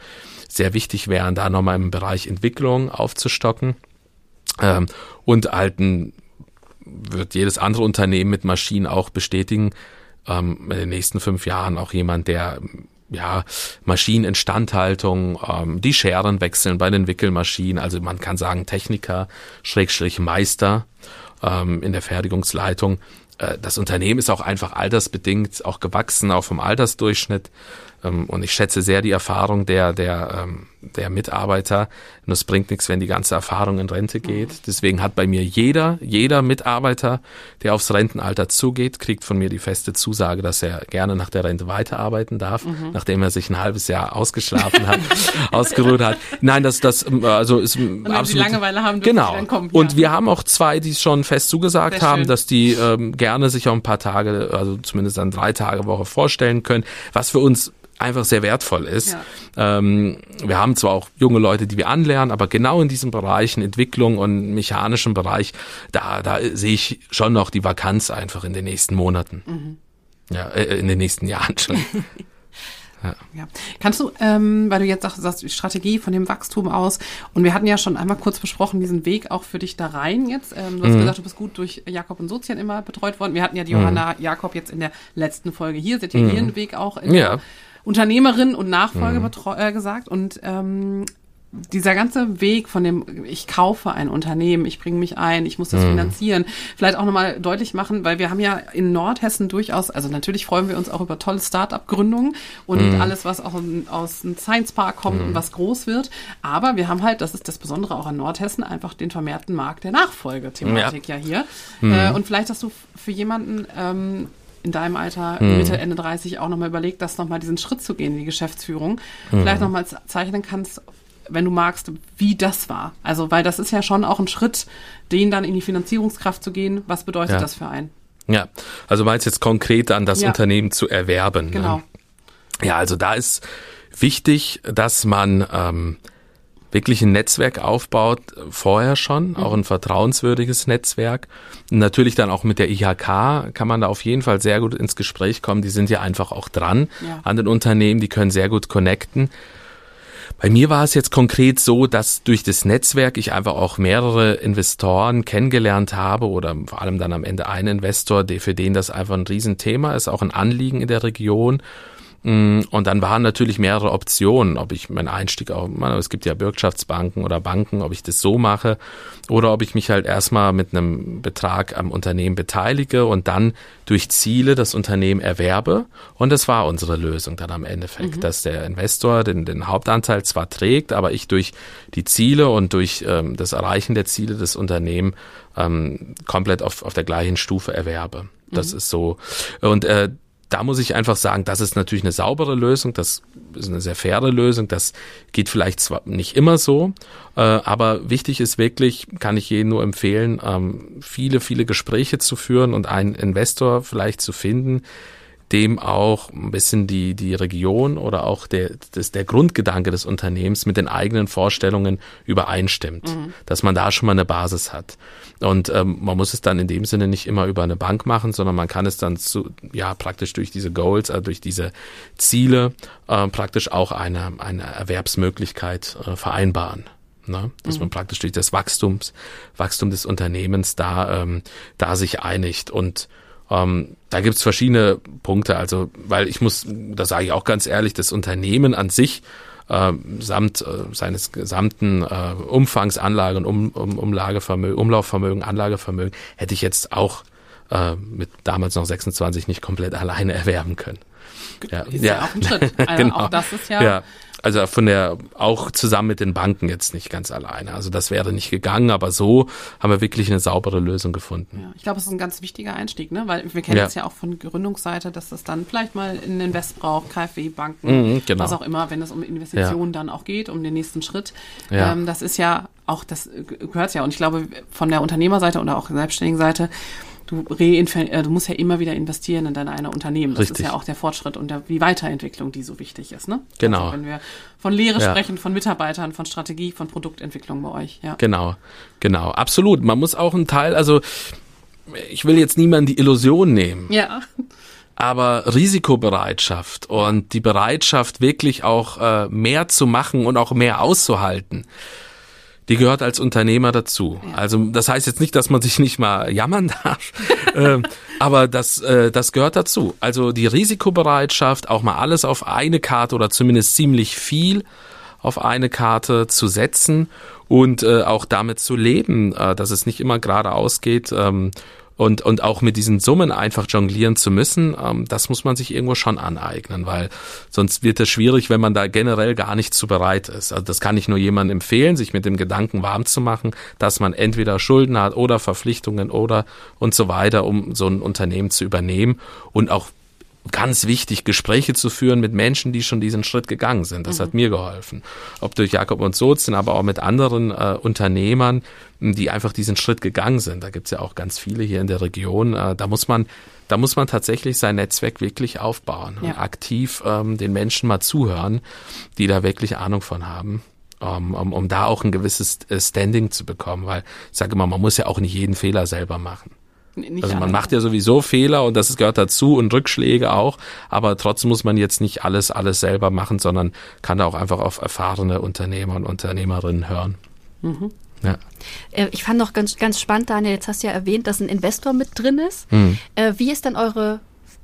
sehr wichtig wären, da nochmal im Bereich Entwicklung aufzustocken. Ähm, und alten wird jedes andere Unternehmen mit Maschinen auch bestätigen, ähm, in den nächsten fünf Jahren auch jemand, der ja, Maschineninstandhaltung, ähm, die Scheren wechseln bei den Wickelmaschinen, also man kann sagen Techniker, Schrägstrich Meister ähm, in der Fertigungsleitung. Äh, das Unternehmen ist auch einfach altersbedingt auch gewachsen, auch vom Altersdurchschnitt. Ähm, und ich schätze sehr die Erfahrung der, der, ähm, der Mitarbeiter. Und es bringt nichts, wenn die ganze Erfahrung in Rente geht. Mhm. Deswegen hat bei mir jeder, jeder Mitarbeiter, der aufs Rentenalter zugeht, kriegt von mir die feste Zusage, dass er gerne nach der Rente weiterarbeiten darf, mhm. nachdem er sich ein halbes Jahr ausgeschlafen hat, ausgeruht hat. Nein, das, das, ähm, also ist und absolut. Die Langeweile haben, genau. Kommen, ja. Und wir haben auch zwei, die schon fest zugesagt Sehr haben, schön. dass die ähm, gerne sich auch ein paar Tage, also zumindest dann drei Tage Woche vorstellen können, was für uns einfach sehr wertvoll ist. Ja. Ähm, wir haben zwar auch junge Leute, die wir anlernen, aber genau in diesen Bereichen, Entwicklung und mechanischen Bereich, da, da sehe ich schon noch die Vakanz einfach in den nächsten Monaten. Mhm. Ja, äh, in den nächsten Jahren schon. Ja. ja. Kannst du, ähm, weil du jetzt sagst, sagst, die Strategie von dem Wachstum aus, und wir hatten ja schon einmal kurz besprochen, diesen Weg auch für dich da rein jetzt. Ähm, du hast mhm. gesagt, du bist gut durch Jakob und Sozien immer betreut worden. Wir hatten ja die mhm. Johanna Jakob jetzt in der letzten Folge hier, seht ihr mhm. ihren Weg auch in ja. Unternehmerin und Nachfolge mhm. äh, gesagt. Und ähm, dieser ganze Weg von dem, ich kaufe ein Unternehmen, ich bringe mich ein, ich muss das mhm. finanzieren, vielleicht auch nochmal deutlich machen, weil wir haben ja in Nordhessen durchaus, also natürlich freuen wir uns auch über tolle Start-up-Gründungen und mhm. alles, was auch aus dem Science Park kommt mhm. und was groß wird. Aber wir haben halt, das ist das Besondere auch an Nordhessen, einfach den vermehrten Markt der Nachfolgethematik ja, ja hier. Mhm. Äh, und vielleicht hast du für jemanden ähm, in deinem Alter, mhm. Mitte, Ende 30, auch nochmal überlegt, das nochmal diesen Schritt zu gehen in die Geschäftsführung. Mhm. Vielleicht nochmal zeichnen kannst, wenn du magst, wie das war. Also, weil das ist ja schon auch ein Schritt, den dann in die Finanzierungskraft zu gehen. Was bedeutet ja. das für einen? Ja, also meinst jetzt konkret an das ja. Unternehmen zu erwerben. Ne? Genau. Ne? Ja, also da ist wichtig, dass man ähm, wirklich ein Netzwerk aufbaut, vorher schon, mhm. auch ein vertrauenswürdiges Netzwerk. Natürlich dann auch mit der IHK kann man da auf jeden Fall sehr gut ins Gespräch kommen. Die sind ja einfach auch dran ja. an den Unternehmen, die können sehr gut connecten. Bei mir war es jetzt konkret so, dass durch das Netzwerk ich einfach auch mehrere Investoren kennengelernt habe oder vor allem dann am Ende einen Investor, der für den das einfach ein Riesenthema ist, auch ein Anliegen in der Region und dann waren natürlich mehrere Optionen, ob ich meinen Einstieg auch, es gibt ja Bürgschaftsbanken oder Banken, ob ich das so mache oder ob ich mich halt erstmal mit einem Betrag am Unternehmen beteilige und dann durch Ziele das Unternehmen erwerbe. Und das war unsere Lösung dann am Endeffekt, mhm. dass der Investor den, den Hauptanteil zwar trägt, aber ich durch die Ziele und durch ähm, das Erreichen der Ziele des Unternehmens ähm, komplett auf, auf der gleichen Stufe erwerbe. Das mhm. ist so. Und äh, da muss ich einfach sagen, das ist natürlich eine saubere Lösung, das ist eine sehr faire Lösung, das geht vielleicht zwar nicht immer so, äh, aber wichtig ist wirklich, kann ich jedem nur empfehlen, ähm, viele, viele Gespräche zu führen und einen Investor vielleicht zu finden, dem auch ein bisschen die, die Region oder auch der, das, der Grundgedanke des Unternehmens mit den eigenen Vorstellungen übereinstimmt, mhm. dass man da schon mal eine Basis hat. Und ähm, man muss es dann in dem Sinne nicht immer über eine Bank machen, sondern man kann es dann zu, ja, praktisch durch diese Goals, also durch diese Ziele, äh, praktisch auch eine, eine Erwerbsmöglichkeit äh, vereinbaren. Ne? Dass mhm. man praktisch durch das Wachstums, Wachstum des Unternehmens da, ähm, da sich einigt. Und ähm, da gibt's verschiedene Punkte. Also, weil ich muss, da sage ich auch ganz ehrlich, das Unternehmen an sich äh, samt äh, seines gesamten äh, Umfangs Anlage und um, um, Umlagevermögen, Umlaufvermögen, Anlagevermögen hätte ich jetzt auch äh, mit damals noch 26 nicht komplett alleine erwerben können. Ja, ist ja, ja auch ein Schritt. Also genau. Auch das ist ja, ja also von der, auch zusammen mit den Banken jetzt nicht ganz alleine. Also das wäre nicht gegangen, aber so haben wir wirklich eine saubere Lösung gefunden. Ja, ich glaube, es ist ein ganz wichtiger Einstieg, ne? weil wir kennen es ja. ja auch von Gründungsseite, dass das dann vielleicht mal in Invest braucht, KfW, Banken, mhm, genau. was auch immer, wenn es um Investitionen ja. dann auch geht, um den nächsten Schritt. Ja. Ähm, das ist ja auch, das gehört ja und ich glaube, von der Unternehmerseite oder auch der selbstständigen Seite, du, äh, du musst ja immer wieder investieren in deine eine Unternehmen. Das Richtig. ist ja auch der Fortschritt und der, die Weiterentwicklung, die so wichtig ist. Ne? Genau. Also wenn wir von Lehre Ja. sprechen, von Mitarbeitern, von Strategie, von Produktentwicklung bei euch. Ja. Genau, genau, absolut. Man muss auch einen Teil, also ich will jetzt niemand die Illusion nehmen, ja. aber Risikobereitschaft und die Bereitschaft, wirklich auch äh, mehr zu machen und auch mehr auszuhalten, die gehört als Unternehmer dazu. Also das heißt jetzt nicht, dass man sich nicht mal jammern darf, ähm, aber das, äh, das gehört dazu. Also die Risikobereitschaft, auch mal alles auf eine Karte oder zumindest ziemlich viel auf eine Karte zu setzen und äh, auch damit zu leben, äh, dass es nicht immer geradeaus geht ähm, und, und auch mit diesen Summen einfach jonglieren zu müssen, ähm, das muss man sich irgendwo schon aneignen, weil sonst wird es schwierig, wenn man da generell gar nicht zu bereit ist. Also das kann ich nur jemandem empfehlen, sich mit dem Gedanken warm zu machen, dass man entweder Schulden hat oder Verpflichtungen oder und so weiter, um so ein Unternehmen zu übernehmen und auch ganz wichtig, Gespräche zu führen mit Menschen, die schon diesen Schritt gegangen sind. Das hat mir geholfen. Ob durch Jakob und Sozen, aber auch mit anderen äh, Unternehmern, die einfach diesen Schritt gegangen sind. Da gibt's ja auch ganz viele hier in der Region. Äh, da muss man, da muss man tatsächlich sein Netzwerk wirklich aufbauen Ja. und aktiv ähm, den Menschen mal zuhören, die da wirklich Ahnung von haben. Um, um, um da auch ein gewisses äh, Standing zu bekommen, weil ich sage immer, man muss ja auch nicht jeden Fehler selber machen. Nicht Also man alle. macht ja sowieso Fehler und das gehört dazu und Rückschläge auch, aber trotzdem muss man jetzt nicht alles, alles selber machen, sondern kann da auch einfach auf erfahrene Unternehmer und Unternehmerinnen hören. Ja. Äh, Ich fand noch ganz, ganz spannend, Daniel, jetzt hast du ja erwähnt, dass ein Investor mit drin ist. Hm. Äh, Wie ist dann eure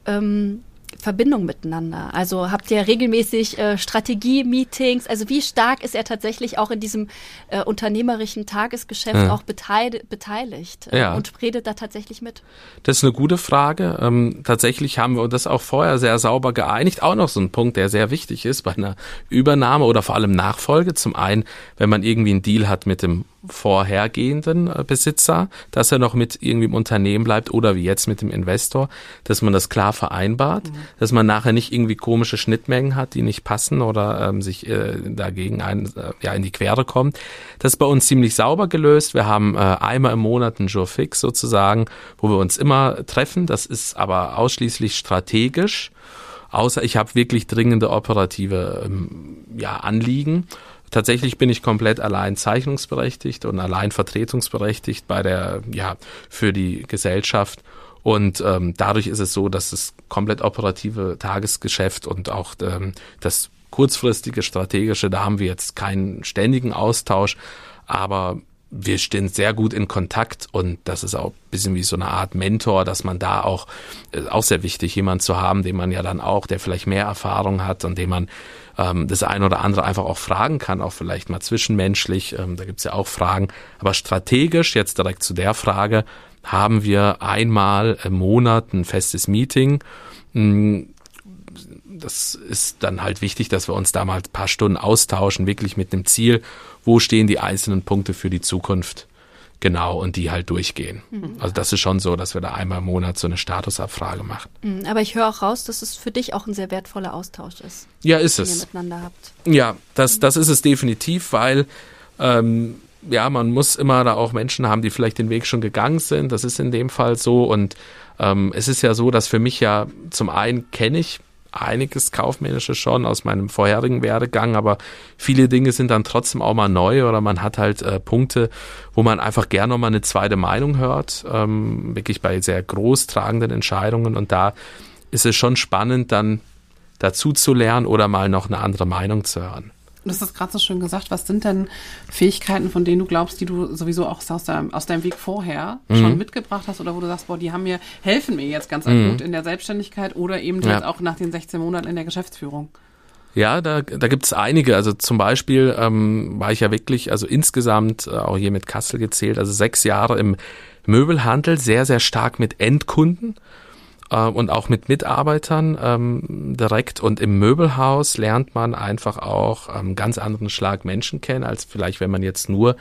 ähm, Verbindung miteinander? Also habt ihr regelmäßig äh, Strategie-Meetings? Also wie stark ist er tatsächlich auch in diesem äh, unternehmerischen Tagesgeschäft Ja. auch beteil beteiligt äh, Ja. und redet da tatsächlich mit? Das ist eine gute Frage. Ähm, tatsächlich haben wir uns das auch vorher sehr sauber geeinigt. Auch noch so ein Punkt, der sehr wichtig ist bei einer Übernahme oder vor allem Nachfolge. Zum einen, wenn man irgendwie einen Deal hat mit dem vorhergehenden äh, Besitzer, dass er noch mit irgendwie im Unternehmen bleibt oder wie jetzt mit dem Investor, dass man das klar vereinbart, dass man nachher nicht irgendwie komische Schnittmengen hat, die nicht passen oder ähm, sich äh, dagegen ein, äh, ja, in die Quere kommt. Das ist bei uns ziemlich sauber gelöst. Wir haben äh, einmal im Monat einen Jour fix sozusagen, wo wir uns immer treffen. Das ist aber ausschließlich strategisch außer ich habe wirklich dringende operative ähm, ja, Anliegen. Tatsächlich bin ich komplett allein zeichnungsberechtigt und allein vertretungsberechtigt bei der, ja, für die Gesellschaft. Und ähm, dadurch ist es so, dass das komplett operative Tagesgeschäft und auch ähm, das kurzfristige strategische, da haben wir jetzt keinen ständigen Austausch, aber wir stehen sehr gut in Kontakt und das ist auch ein bisschen wie so eine Art Mentor, dass man da auch, ist auch sehr wichtig, jemand zu haben, den man ja dann auch, der vielleicht mehr Erfahrung hat und dem man ähm, das eine oder andere einfach auch fragen kann, auch vielleicht mal zwischenmenschlich, ähm, da gibt's ja auch Fragen. Aber strategisch, jetzt direkt zu der Frage, haben wir einmal im Monat ein festes Meeting. Mm, das ist dann halt wichtig, dass wir uns da mal ein paar Stunden austauschen, wirklich mit dem Ziel, wo stehen die einzelnen Punkte für die Zukunft. Genau, und die halt durchgehen. Also das ist schon so, dass wir da einmal im Monat so eine Statusabfrage machen. Mhm, Aber ich höre auch raus, dass es für dich auch ein sehr wertvoller Austausch ist, Ja, ist den ihr es. miteinander habt. Ja, das, das ist es definitiv, weil ähm, ja, man muss immer da auch Menschen haben, die vielleicht den Weg schon gegangen sind. Das ist in dem Fall so. Und ähm, es ist ja so, dass für mich ja zum einen kenne ich einiges Kaufmännisches schon aus meinem vorherigen Werdegang, aber viele Dinge sind dann trotzdem auch mal neu oder man hat halt äh, Punkte, wo man einfach gerne noch mal eine zweite Meinung hört, ähm, wirklich bei sehr groß tragenden Entscheidungen und da ist es schon spannend, dann dazu zu lernen oder mal noch eine andere Meinung zu hören. Du hast das gerade so schön gesagt. Was sind denn Fähigkeiten, von denen du glaubst, die du sowieso auch aus deinem, aus deinem Weg vorher Mhm. schon mitgebracht hast oder wo du sagst, boah, die haben mir, helfen mir jetzt ganz akut in der Selbstständigkeit oder eben Mhm. Ja. jetzt auch nach den 16 Monaten in der Geschäftsführung? Ja, da, da gibt's einige. Also zum Beispiel ähm, war ich ja wirklich, also insgesamt äh, auch hier mit Kassel gezählt, also sechs Jahre im Möbelhandel, sehr, sehr stark mit Endkunden äh, und auch mit Mitarbeitern ähm, direkt. Und im Möbelhaus lernt man einfach auch ähm, ganz anderen Schlag Menschen kennen, als vielleicht, wenn man jetzt nur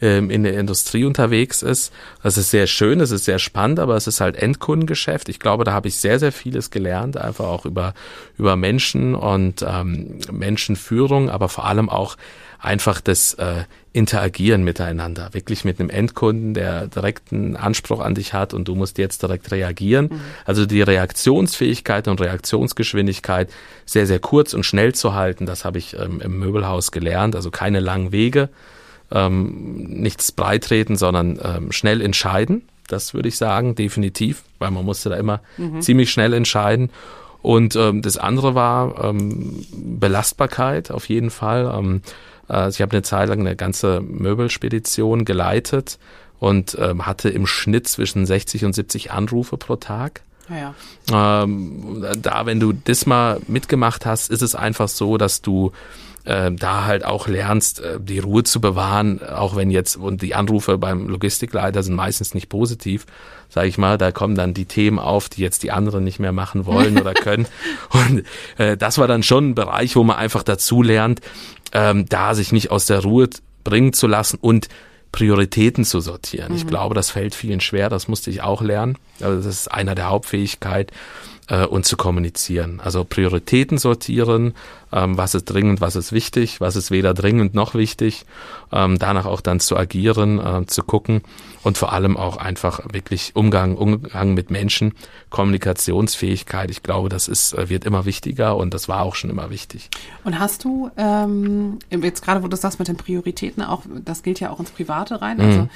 ähm, in der Industrie unterwegs ist. Das ist sehr schön, es ist sehr spannend, aber es ist halt Endkundengeschäft. Ich glaube, da habe ich sehr, sehr vieles gelernt, einfach auch über, über Menschen und ähm, Menschenführung, aber vor allem auch einfach das äh, interagieren miteinander, wirklich mit einem Endkunden, der direkten Anspruch an dich hat und du musst jetzt direkt reagieren. Mhm. Also die Reaktionsfähigkeit und Reaktionsgeschwindigkeit sehr, sehr kurz und schnell zu halten, das habe ich ähm, im Möbelhaus gelernt. Also keine langen Wege, ähm, nichts breitreten, sondern ähm, schnell entscheiden. Das würde ich sagen, definitiv, weil man musste da immer mhm. ziemlich schnell entscheiden. Und ähm, das andere war ähm, Belastbarkeit auf jeden Fall. Ähm, also ich habe eine Zeit lang eine ganze Möbelspedition geleitet und ähm, hatte im Schnitt zwischen 60 und 70 Anrufe pro Tag. Ja, ja. Ähm, da, wenn du das mal mitgemacht hast, ist es einfach so, dass du äh, da halt auch lernst, äh, die Ruhe zu bewahren, auch wenn jetzt, und die Anrufe beim Logistikleiter sind meistens nicht positiv, sage ich mal, da kommen dann die Themen auf, die jetzt die anderen nicht mehr machen wollen oder können. Und äh, das war dann schon ein Bereich, wo man einfach dazu lernt, ähm, da sich nicht aus der Ruhe bringen zu lassen und Prioritäten zu sortieren. Mhm. Ich glaube, das fällt vielen schwer, das musste ich auch lernen. Also das ist einer der Hauptfähigkeiten äh, und zu kommunizieren. Also Prioritäten sortieren, ähm, was ist dringend, was ist wichtig, was ist weder dringend noch wichtig, ähm, danach auch dann zu agieren, äh, zu gucken und vor allem auch einfach wirklich Umgang, Umgang mit Menschen, Kommunikationsfähigkeit. Ich glaube, das ist, äh, wird immer wichtiger und das war auch schon immer wichtig. Und hast du, ähm, jetzt gerade wo du sagst mit den Prioritäten auch, das gilt ja auch ins Private rein, also mhm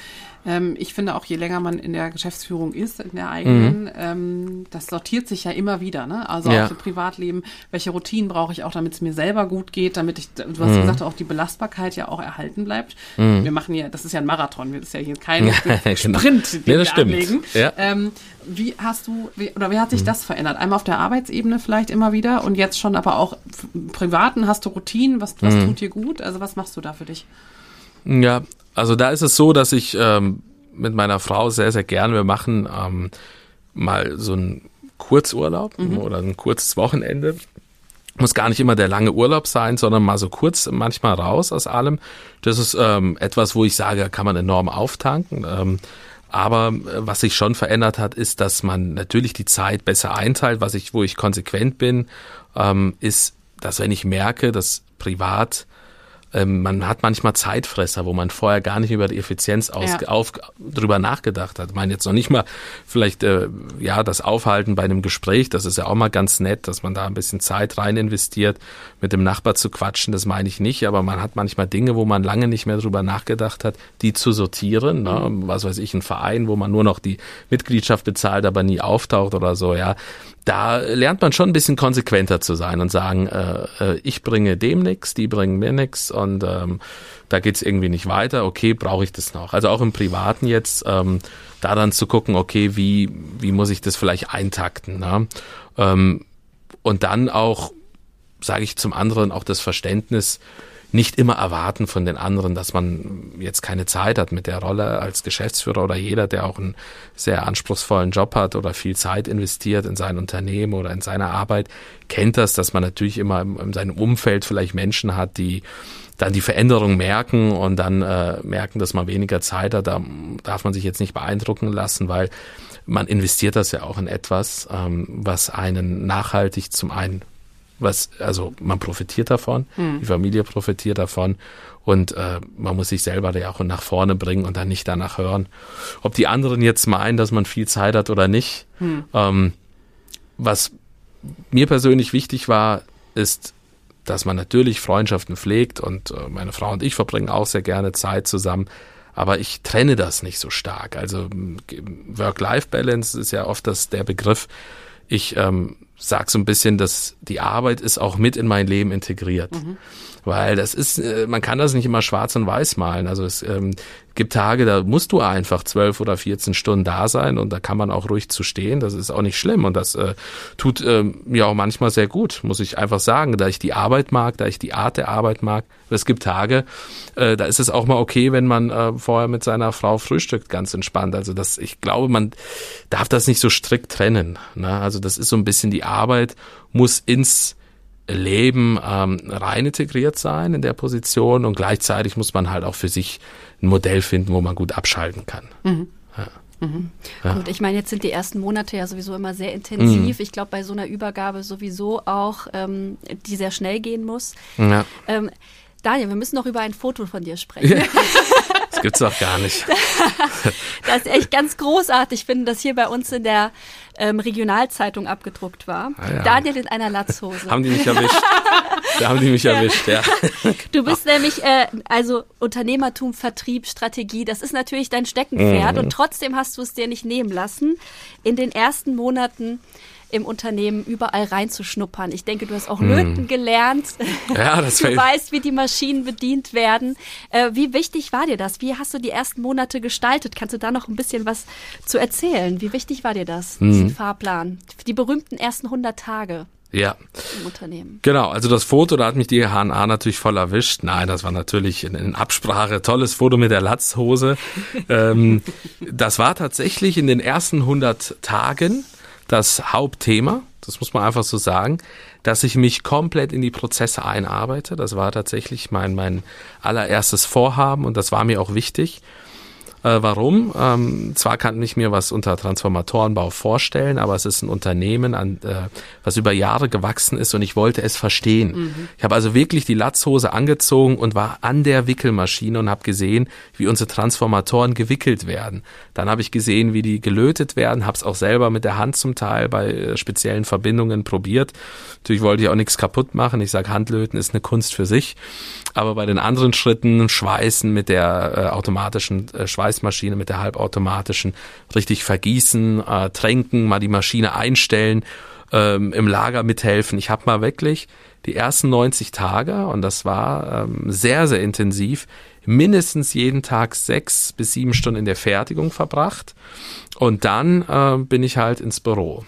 ähm, ich finde auch, je länger man in der Geschäftsführung ist, in der eigenen, mhm. ähm, das sortiert sich ja immer wieder. Ne? Also ja. auch im Privatleben, welche Routinen brauche ich auch, damit es mir selber gut geht, damit ich, du hast mhm. gesagt, auch die Belastbarkeit ja auch erhalten bleibt. Mhm. Wir machen ja, das ist ja ein Marathon, das ist ja hier kein genau. Sprint, den nee, das wir anlegen. Ja. Ähm, wie hast du, wie, oder wie hat sich mhm. das verändert? Einmal auf der Arbeitsebene vielleicht immer wieder und jetzt schon aber auch im Privaten hast du Routinen, was, was mhm. tut dir gut? Also was machst du da für dich? Ja, also da ist es so, dass ich ähm, mit meiner Frau sehr, sehr gern, wir machen ähm, mal so einen Kurzurlaub mhm. oder ein kurzes Wochenende. Muss gar nicht immer der lange Urlaub sein, sondern mal so kurz manchmal raus aus allem. Das ist ähm, etwas, wo ich sage, kann man enorm auftanken. Ähm, aber äh, was sich schon verändert hat, ist, dass man natürlich die Zeit besser einteilt. Was ich, wo ich konsequent bin, ähm, ist, dass wenn ich merke, dass privat ähm, man hat manchmal Zeitfresser, wo man vorher gar nicht über die Effizienz aus, ja. auf, drüber nachgedacht hat. Ich meine jetzt noch nicht mal vielleicht äh, ja das Aufhalten bei einem Gespräch, das ist ja auch mal ganz nett, dass man da ein bisschen Zeit rein investiert, mit dem Nachbar zu quatschen, das meine ich nicht, aber man hat manchmal Dinge, wo man lange nicht mehr drüber nachgedacht hat, die zu sortieren. Ne? Mhm. Was weiß ich, ein Verein, wo man nur noch die Mitgliedschaft bezahlt, aber nie auftaucht oder so, ja da lernt man schon ein bisschen konsequenter zu sein und sagen, äh, äh, ich bringe dem nix, die bringen mir nix und ähm, da geht's irgendwie nicht weiter, okay, brauche ich das noch. Also auch im Privaten jetzt, ähm, da dann zu gucken, okay, wie, wie muss ich das vielleicht eintakten. Ne? Ähm, und dann auch, sage ich zum anderen, auch das Verständnis, nicht immer erwarten von den anderen, dass man jetzt keine Zeit hat mit der Rolle als Geschäftsführer oder jeder, der auch einen sehr anspruchsvollen Job hat oder viel Zeit investiert in sein Unternehmen oder in seine Arbeit, kennt das, dass man natürlich immer in seinem Umfeld vielleicht Menschen hat, die dann die Veränderung merken und dann äh, merken, dass man weniger Zeit hat. Da darf man sich jetzt nicht beeindrucken lassen, weil man investiert das ja auch in etwas, ähm, was einen nachhaltig zum einen was, also man profitiert davon, mhm. die Familie profitiert davon und äh, man muss sich selber ja auch nach vorne bringen und dann nicht danach hören, ob die anderen jetzt meinen, dass man viel Zeit hat oder nicht. Mhm. Ähm, was mir persönlich wichtig war, ist, dass man natürlich Freundschaften pflegt und äh, meine Frau und ich verbringen auch sehr gerne Zeit zusammen. Aber ich trenne das nicht so stark. Also Work-Life-Balance ist ja oft das, der Begriff. Ich ähm, sag so ein bisschen, dass die Arbeit ist auch mit in mein Leben integriert. Mhm. Weil das ist, äh, man kann das nicht immer schwarz und weiß malen. Also es ähm, gibt Tage, da musst du einfach zwölf oder vierzehn Stunden da sein und da kann man auch ruhig zu stehen. Das ist auch nicht schlimm und das äh, tut äh, mir auch manchmal sehr gut, muss ich einfach sagen, da ich die Arbeit mag, da ich die Art der Arbeit mag. Es gibt Tage, äh, da ist es auch mal okay, wenn man äh, vorher mit seiner Frau frühstückt, ganz entspannt. Also das, ich glaube, man darf das nicht so strikt trennen. Ne? Also das ist so ein bisschen die Arbeit muss ins Leben ähm, rein integriert sein in der Position und gleichzeitig muss man halt auch für sich ein Modell finden, wo man gut abschalten kann. Mhm. Ja. Mhm. Ja. Gut, ich meine, jetzt sind die ersten Monate ja sowieso immer sehr intensiv. Mhm. Ich glaube, bei so einer Übergabe sowieso auch, ähm, die sehr schnell gehen muss. Ja. Ähm, Daniel, wir müssen noch über ein Foto von dir sprechen. das gibt's doch gar nicht. das ist echt ganz großartig. Finde, dass hier bei uns in der ähm, Regionalzeitung abgedruckt war. Ah, ja. Daniel in einer Latzhose. haben die mich erwischt. da haben die mich erwischt, ja. Du bist nämlich, äh, also Unternehmertum, Vertrieb, Strategie, das ist natürlich dein Steckenpferd mhm. und trotzdem hast du es dir nicht nehmen lassen, in den ersten Monaten im Unternehmen überall reinzuschnuppern. Ich denke, du hast auch hm. Löten gelernt. Ja, das du weißt, wie die Maschinen bedient werden. Äh, wie wichtig war dir das? Wie hast du die ersten Monate gestaltet? Kannst du da noch ein bisschen was zu erzählen? Wie wichtig war dir das, hm. diesen Fahrplan? Die berühmten ersten 100 Tage. Ja. Im Unternehmen. Genau, also das Foto, da hat mich die HNA natürlich voll erwischt. Nein, das war natürlich in, in Absprache. Tolles Foto mit der Latzhose. ähm, das war tatsächlich in den ersten 100 Tagen das Hauptthema, das muss man einfach so sagen, dass ich mich komplett in die Prozesse einarbeite. Das war tatsächlich mein, mein allererstes Vorhaben und das war mir auch wichtig. Äh, warum? Ähm, zwar kann ich mir was unter Transformatorenbau vorstellen, aber es ist ein Unternehmen, an, äh, was über Jahre gewachsen ist und ich wollte es verstehen. Mhm. Ich habe also wirklich die Latzhose angezogen und war an der Wickelmaschine und habe gesehen, wie unsere Transformatoren gewickelt werden. Dann habe ich gesehen, wie die gelötet werden, habe es auch selber mit der Hand zum Teil bei äh, speziellen Verbindungen probiert. Natürlich wollte ich auch nichts kaputt machen. Ich sage, Handlöten ist eine Kunst für sich. Aber bei den anderen Schritten, Schweißen mit der äh, automatischen äh, Schweißmaschine, mit der halbautomatischen, richtig vergießen, äh, tränken, mal die Maschine einstellen, ähm, im Lager mithelfen. Ich habe mal wirklich die ersten 90 Tage, und das war ähm, sehr, sehr intensiv, mindestens jeden Tag sechs bis sieben Stunden in der Fertigung verbracht. Und dann äh, bin ich halt ins Büro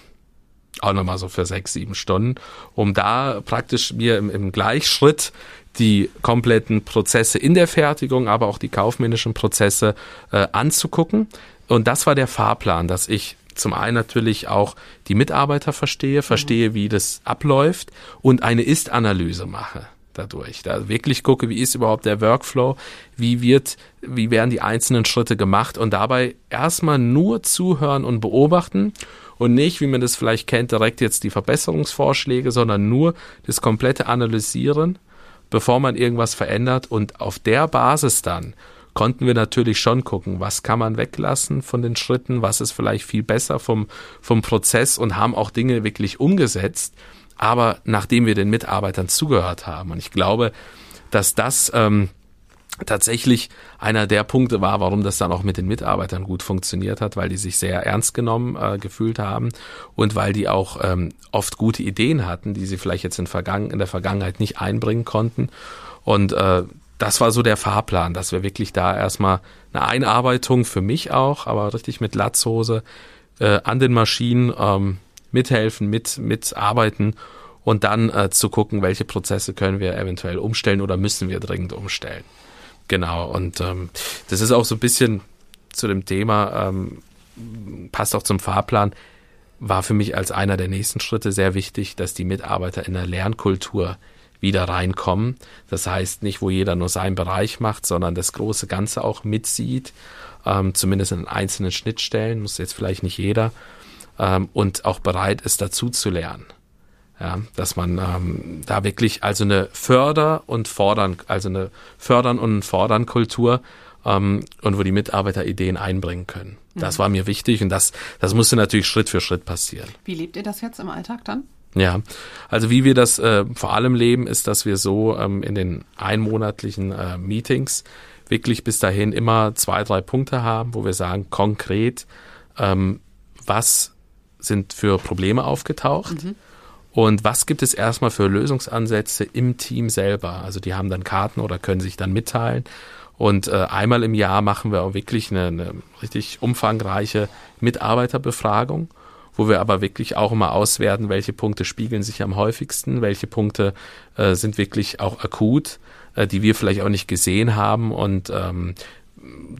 auch nochmal so für sechs, sieben Stunden, um da praktisch mir im, im Gleichschritt die kompletten Prozesse in der Fertigung, aber auch die kaufmännischen Prozesse äh, anzugucken. Und das war der Fahrplan, dass ich zum einen natürlich auch die Mitarbeiter verstehe, verstehe, wie das abläuft und eine Ist-Analyse mache dadurch. Da wirklich gucke, wie ist überhaupt der Workflow, wie wird, wie werden die einzelnen Schritte gemacht und dabei erstmal nur zuhören und beobachten und nicht, wie man das vielleicht kennt, direkt jetzt die Verbesserungsvorschläge, sondern nur das komplette Analysieren bevor man irgendwas verändert. Und auf der Basis dann konnten wir natürlich schon gucken, was kann man weglassen von den Schritten, was ist vielleicht viel besser vom, vom Prozess und haben auch Dinge wirklich umgesetzt. Aber nachdem wir den Mitarbeitern zugehört haben. Und ich glaube, dass das ähm, tatsächlich einer der Punkte war, warum das dann auch mit den Mitarbeitern gut funktioniert hat, weil die sich sehr ernst genommen äh, gefühlt haben und weil die auch ähm, oft gute Ideen hatten, die sie vielleicht jetzt in, Vergangen in der Vergangenheit nicht einbringen konnten. Und äh, das war so der Fahrplan, dass wir wirklich da erstmal eine Einarbeitung für mich auch, aber richtig mit Latzhose äh, an den Maschinen ähm, mithelfen, mit mitarbeiten und dann äh, zu gucken, welche Prozesse können wir eventuell umstellen oder müssen wir dringend umstellen. Genau, und ähm, das ist auch so ein bisschen zu dem Thema, ähm, passt auch zum Fahrplan, war für mich als einer der nächsten Schritte sehr wichtig, dass die Mitarbeiter in der Lernkultur wieder reinkommen. Das heißt nicht, wo jeder nur seinen Bereich macht, sondern das große Ganze auch mitsieht, ähm, zumindest in einzelnen Schnittstellen, muss jetzt vielleicht nicht jeder, ähm, und auch bereit ist, dazu zu lernen. Ja, dass man ähm, da wirklich also eine Förder- und Fordern, also eine Fördern- und Fordern-Kultur ähm, und wo die Mitarbeiter Ideen einbringen können. Das mhm. war mir wichtig und das, das musste natürlich Schritt für Schritt passieren. Wie lebt ihr das jetzt im Alltag dann? Ja, also wie wir das äh, vor allem leben, ist, dass wir so ähm, in den einmonatlichen äh, Meetings wirklich bis dahin immer zwei, drei Punkte haben, wo wir sagen, konkret, ähm, was sind für Probleme aufgetaucht. Mhm und was gibt es erstmal für Lösungsansätze im Team selber? Also die haben dann Karten oder können sich dann mitteilen. Und äh, einmal im Jahr machen wir auch wirklich eine, eine richtig umfangreiche Mitarbeiterbefragung, wo wir aber wirklich auch immer auswerten, welche Punkte spiegeln sich am häufigsten, welche Punkte äh, sind wirklich auch akut, äh, die wir vielleicht auch nicht gesehen haben. Und ähm,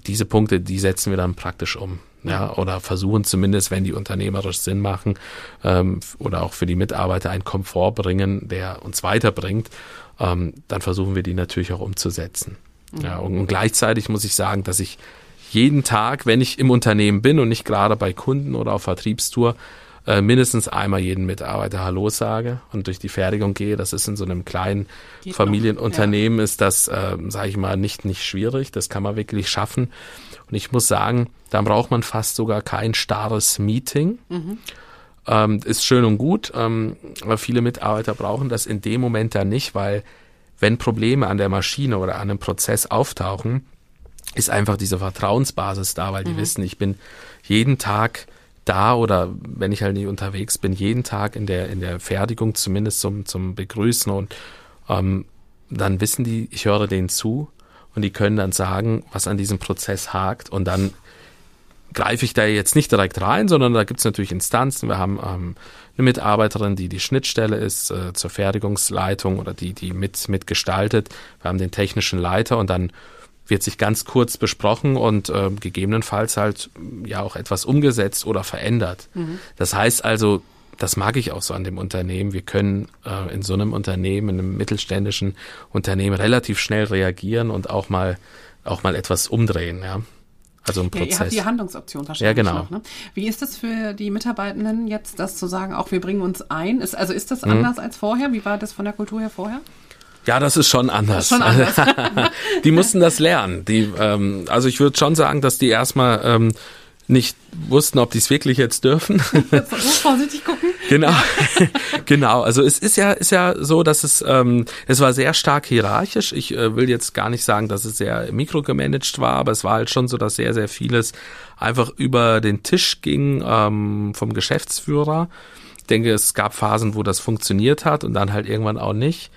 diese Punkte, die setzen wir dann praktisch um ja, oder versuchen zumindest, wenn die unternehmerisch Sinn machen ähm, oder auch für die Mitarbeiter einen Komfort bringen, der uns weiterbringt, ähm, dann versuchen wir die natürlich auch umzusetzen. Mhm. Ja, und, und gleichzeitig muss ich sagen, dass ich jeden Tag, wenn ich im Unternehmen bin und nicht gerade bei Kunden oder auf Vertriebstour, äh, mindestens einmal jeden Mitarbeiter Hallo sage und durch die Fertigung gehe. Das ist in so einem kleinen Geht Familienunternehmen, ja. ist das, äh, sage ich mal, nicht, nicht schwierig. Das kann man wirklich schaffen. Und ich muss sagen, da braucht man fast sogar kein starres Meeting. Mhm. Ähm, ist schön und gut, ähm, aber viele Mitarbeiter brauchen das in dem Moment dann nicht, weil wenn Probleme an der Maschine oder an einem Prozess auftauchen, ist einfach diese Vertrauensbasis da, weil die mhm. wissen, ich bin jeden Tag da oder wenn ich halt nicht unterwegs bin, jeden Tag in der, in der Fertigung zumindest zum, zum Begrüßen und ähm, dann wissen die, ich höre denen zu und die können dann sagen, was an diesem Prozess hakt und dann greife ich da jetzt nicht direkt rein, sondern da gibt es natürlich Instanzen. Wir haben ähm, eine Mitarbeiterin, die die Schnittstelle ist äh, zur Fertigungsleitung oder die, die mit, mitgestaltet. Wir haben den technischen Leiter und dann wird sich ganz kurz besprochen und äh, gegebenenfalls halt ja auch etwas umgesetzt oder verändert. Mhm. Das heißt also, das mag ich auch so an dem Unternehmen. Wir können äh, in so einem Unternehmen, in einem mittelständischen Unternehmen relativ schnell reagieren und auch mal auch mal etwas umdrehen, ja. Also ein Prozess. Ja, ihr habt die Handlungsoption wahrscheinlich ja, genau. noch. Ne? Wie ist es für die Mitarbeitenden jetzt, das zu sagen, auch wir bringen uns ein? Ist, also ist das mhm. anders als vorher? Wie war das von der Kultur her vorher? Ja, das ist schon anders. Ist schon anders. die mussten das lernen. Die, ähm, also ich würde schon sagen, dass die erstmal ähm, nicht wussten, ob die es wirklich jetzt dürfen. Jetzt vorsichtig gucken. Genau, genau. Also es ist ja ist ja so, dass es ähm, es war sehr stark hierarchisch. Ich äh, will jetzt gar nicht sagen, dass es sehr mikrogemanagt war, aber es war halt schon so, dass sehr sehr vieles einfach über den Tisch ging ähm, vom Geschäftsführer. Ich denke, es gab Phasen, wo das funktioniert hat und dann halt irgendwann auch nicht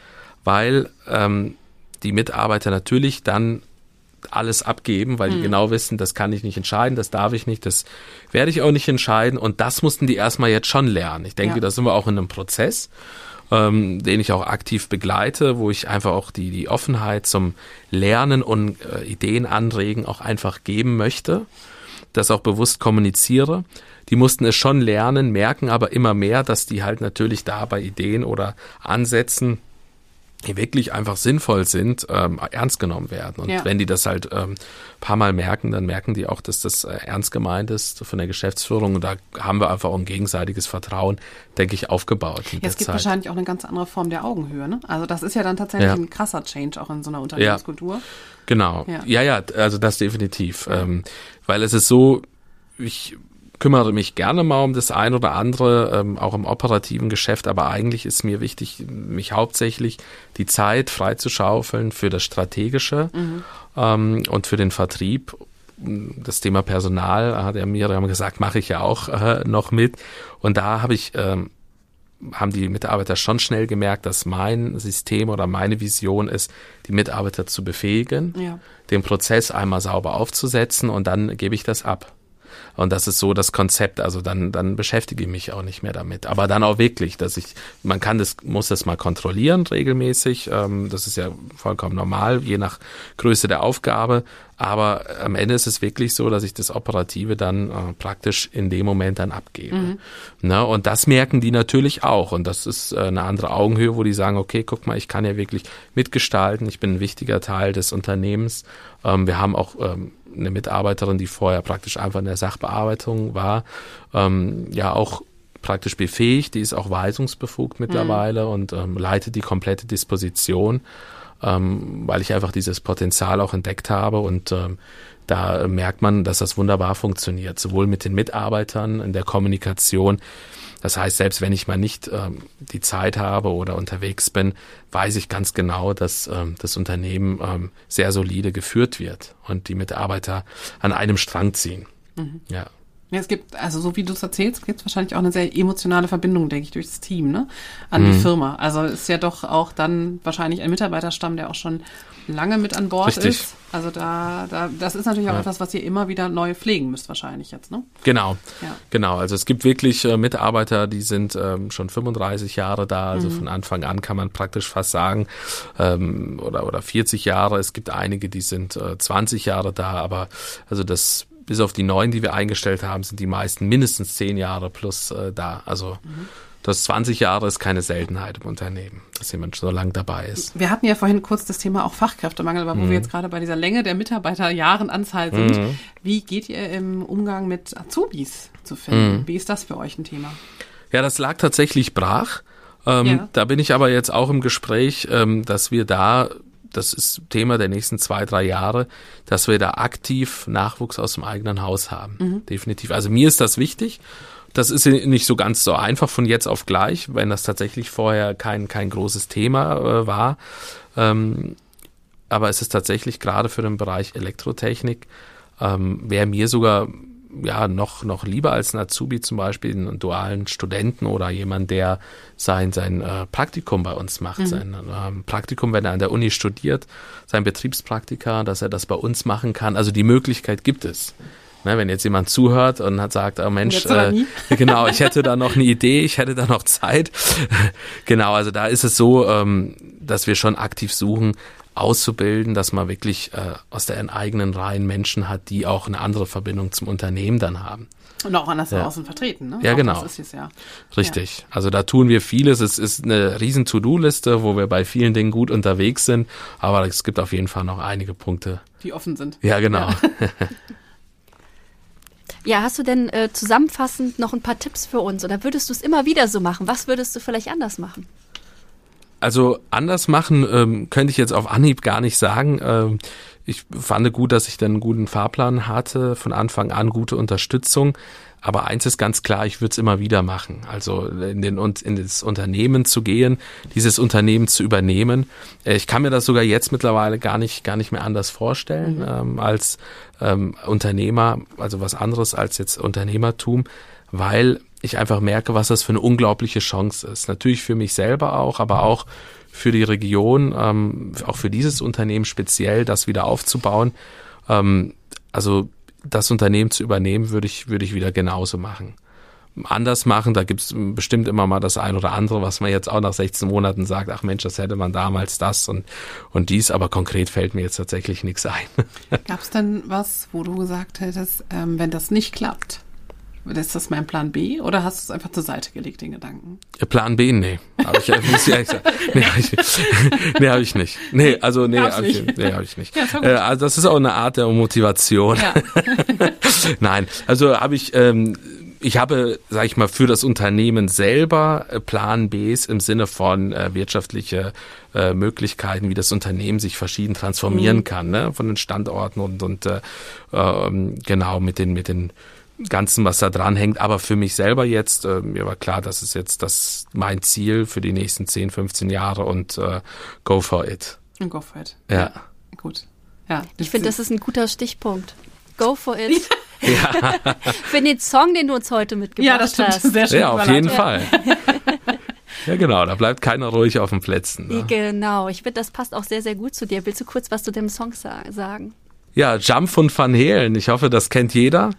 weil ähm, die Mitarbeiter natürlich dann alles abgeben, weil die mhm. genau wissen, das kann ich nicht entscheiden, das darf ich nicht, das werde ich auch nicht entscheiden und das mussten die erstmal jetzt schon lernen. Ich denke, ja. da sind wir auch in einem Prozess, ähm, den ich auch aktiv begleite, wo ich einfach auch die, die Offenheit zum Lernen und äh, Ideen anregen auch einfach geben möchte, das auch bewusst kommuniziere. Die mussten es schon lernen, merken aber immer mehr, dass die halt natürlich da bei Ideen oder Ansätzen die wirklich einfach sinnvoll sind, ähm, ernst genommen werden. Und ja. wenn die das halt ähm, paar Mal merken, dann merken die auch, dass das äh, ernst gemeint ist von der Geschäftsführung. Und da haben wir einfach auch ein gegenseitiges Vertrauen, denke ich, aufgebaut. Ja, es gibt Zeit. wahrscheinlich auch eine ganz andere Form der Augenhöhe. Ne? Also das ist ja dann tatsächlich ja. ein krasser Change auch in so einer Unternehmenskultur. Ja. Genau. Ja. ja, also das definitiv. Ähm, weil es ist so, ich kümmere mich gerne mal um das ein oder andere, ähm, auch im operativen Geschäft, aber eigentlich ist mir wichtig, mich hauptsächlich die Zeit freizuschaufeln für das Strategische mhm. ähm, und für den Vertrieb. Das Thema Personal hat er mir gesagt, mache ich ja auch äh, noch mit. Und da habe ich ähm, haben die Mitarbeiter schon schnell gemerkt, dass mein System oder meine Vision ist, die Mitarbeiter zu befähigen, ja. den Prozess einmal sauber aufzusetzen und dann gebe ich das ab. Und das ist so das Konzept. Also dann, dann beschäftige ich mich auch nicht mehr damit. Aber dann auch wirklich, dass ich, man kann das, muss das mal kontrollieren regelmäßig. Ähm, das ist ja vollkommen normal, je nach Größe der Aufgabe. Aber am Ende ist es wirklich so, dass ich das Operative dann äh, praktisch in dem Moment dann abgebe. Mhm. Ne? Und das merken die natürlich auch. Und das ist äh, eine andere Augenhöhe, wo die sagen, okay, guck mal, ich kann ja wirklich mitgestalten. Ich bin ein wichtiger Teil des Unternehmens. Ähm, wir haben auch ähm, eine Mitarbeiterin, die vorher praktisch einfach in der Sachbearbeitung war, ähm, ja auch praktisch befähigt. Die ist auch weisungsbefugt mittlerweile mhm. und ähm, leitet die komplette Disposition ähm, weil ich einfach dieses Potenzial auch entdeckt habe und ähm, da merkt man, dass das wunderbar funktioniert, sowohl mit den Mitarbeitern in der Kommunikation. Das heißt, selbst wenn ich mal nicht ähm, die Zeit habe oder unterwegs bin, weiß ich ganz genau, dass ähm, das Unternehmen ähm, sehr solide geführt wird und die Mitarbeiter an einem Strang ziehen. Mhm. Ja. Ja, es gibt, also so wie du es erzählst, gibt es wahrscheinlich auch eine sehr emotionale Verbindung, denke ich, durch das Team, ne? An mhm. die Firma. Also ist ja doch auch dann wahrscheinlich ein Mitarbeiterstamm, der auch schon lange mit an Bord Richtig. ist. Also da, da, das ist natürlich auch ja. etwas, was ihr immer wieder neu pflegen müsst, wahrscheinlich jetzt, ne? Genau. Ja. Genau. Also es gibt wirklich äh, Mitarbeiter, die sind ähm, schon 35 Jahre da, also mhm. von Anfang an kann man praktisch fast sagen, ähm, oder, oder 40 Jahre. Es gibt einige, die sind äh, 20 Jahre da, aber also das bis auf die neuen, die wir eingestellt haben, sind die meisten mindestens zehn Jahre plus äh, da. Also mhm. Das 20 Jahre ist keine Seltenheit im Unternehmen, dass jemand so lang dabei ist. Wir hatten ja vorhin kurz das Thema auch Fachkräftemangel, aber wo mhm. wir jetzt gerade bei dieser Länge der Mitarbeiterjahrenanzahl sind. Mhm. Wie geht ihr im Umgang mit Azubis zu finden? Mhm. Wie ist das für euch ein Thema? Ja, das lag tatsächlich brach. Ähm, ja. Da bin ich aber jetzt auch im Gespräch, ähm, dass wir da, das ist Thema der nächsten zwei, drei Jahre, dass wir da aktiv Nachwuchs aus dem eigenen Haus haben. Mhm. Definitiv. Also mir ist das wichtig. Das ist nicht so ganz so einfach von jetzt auf gleich, wenn das tatsächlich vorher kein, kein großes Thema äh, war. Ähm, aber es ist tatsächlich gerade für den Bereich Elektrotechnik, ähm, wäre mir sogar ja noch noch lieber als ein Azubi zum Beispiel einen dualen Studenten oder jemand, der sein sein äh, Praktikum bei uns macht, mhm. sein äh, Praktikum, wenn er an der Uni studiert, sein Betriebspraktika, dass er das bei uns machen kann. Also die Möglichkeit gibt es. Ne, wenn jetzt jemand zuhört und hat sagt, oh Mensch, äh, genau, ich hätte da noch eine Idee, ich hätte da noch Zeit. genau, also da ist es so, ähm, dass wir schon aktiv suchen, auszubilden, dass man wirklich äh, aus der eigenen Reihen Menschen hat, die auch eine andere Verbindung zum Unternehmen dann haben. Und auch anders ja. außen vertreten, ne? Ja, auch genau. Ja. Richtig. Ja. Also da tun wir vieles. Es ist eine riesen To-Do-Liste, wo wir bei vielen Dingen gut unterwegs sind. Aber es gibt auf jeden Fall noch einige Punkte. Die offen sind. Ja, genau. Ja, hast du denn äh, zusammenfassend noch ein paar Tipps für uns oder würdest du es immer wieder so machen? Was würdest du vielleicht anders machen? Also anders machen ähm, könnte ich jetzt auf Anhieb gar nicht sagen. Ähm, ich fand gut, dass ich dann einen guten Fahrplan hatte, von Anfang an gute Unterstützung. Aber eins ist ganz klar, ich würde es immer wieder machen. Also in, den, in das Unternehmen zu gehen, dieses Unternehmen zu übernehmen. Äh, ich kann mir das sogar jetzt mittlerweile gar nicht, gar nicht mehr anders vorstellen mhm. ähm, als ähm, Unternehmer, also was anderes als jetzt Unternehmertum, weil ich einfach merke, was das für eine unglaubliche Chance ist. Natürlich für mich selber auch, aber auch für die Region, ähm, auch für dieses Unternehmen speziell, das wieder aufzubauen. Ähm, also das Unternehmen zu übernehmen, würde ich, würde ich wieder genauso machen. Anders machen, da gibt es bestimmt immer mal das ein oder andere, was man jetzt auch nach 16 Monaten sagt, ach Mensch, das hätte man damals das und, und dies, aber konkret fällt mir jetzt tatsächlich nichts ein. Gab es denn was, wo du gesagt hättest, ähm, wenn das nicht klappt, ist das mein Plan B oder hast du es einfach zur Seite gelegt, den Gedanken? Plan B, nee. Hab ich, muss ich ehrlich sagen. Nee, habe ich, nee, hab ich nicht. Nee, also nee, habe ich, nee, hab ich nicht. Ja, äh, also das ist auch eine Art der Motivation. Ja. Nein, also habe ich, ähm, ich habe, sage ich mal, für das Unternehmen selber äh, Plan Bs im Sinne von äh, wirtschaftliche äh, Möglichkeiten, wie das Unternehmen sich verschieden transformieren mhm. kann, ne? von den Standorten und und äh, äh, genau mit den mit den Ganzen, was da dran hängt. Aber für mich selber jetzt, äh, mir war klar, das ist jetzt das mein Ziel für die nächsten 10, 15 Jahre und äh, go for it. Und go for it. Ja. ja. Gut. Ja. Ich finde, das ist ein guter Stichpunkt. Go for it. Ja. für den Song, den du uns heute mitgebracht hast. Ja, das stimmt. Hast. Sehr schön. Ja, auf jeden Fall. Ja, genau, da bleibt keiner ruhig auf den Plätzen. Ne? Genau, ich finde, das passt auch sehr, sehr gut zu dir. Willst du kurz was zu dem Song sagen? Ja, Jump von Van Halen. Ich hoffe, das kennt jeder.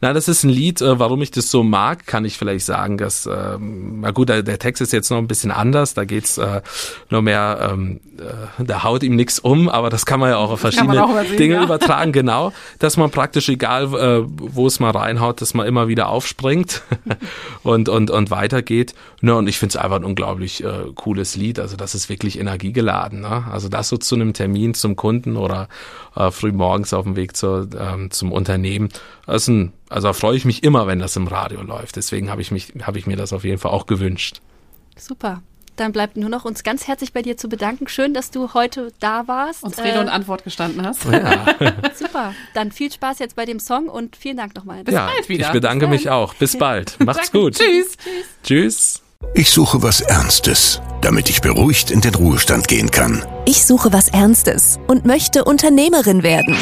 Na, das ist ein Lied, äh, warum ich das so mag, kann ich vielleicht sagen. Dass, ähm, na gut, der, der Text ist jetzt noch ein bisschen anders. Da geht's äh, nur mehr, ähm, äh, da haut ihm nichts um, aber das kann man ja auch auf verschiedene auch Dinge ja. übertragen. Genau, dass man praktisch egal, äh, wo es mal reinhaut, dass man immer wieder aufspringt und und und weitergeht. Ne, und ich finde es einfach ein unglaublich äh, cooles Lied. Also das ist wirklich energiegeladen. Ne? Also das so zu einem Termin zum Kunden oder äh, früh morgens auf dem Weg zur, ähm, zum Unternehmen. Das ist ein, also da freue ich mich immer, wenn das im Radio läuft. Deswegen habe ich mich, habe ich mir das auf jeden Fall auch gewünscht. Super. Dann bleibt nur noch uns ganz herzlich bei dir zu bedanken. Schön, dass du heute da warst. Uns Rede äh, und Antwort gestanden hast. Ja. Super. Dann viel Spaß jetzt bei dem Song und vielen Dank nochmal. Bis ja, bald wieder. Ich bedanke mich auch. Bis bald. Macht's gut. Tschüss. Tschüss. Tschüss. Ich suche was Ernstes, damit ich beruhigt in den Ruhestand gehen kann. Ich suche was Ernstes und möchte Unternehmerin werden.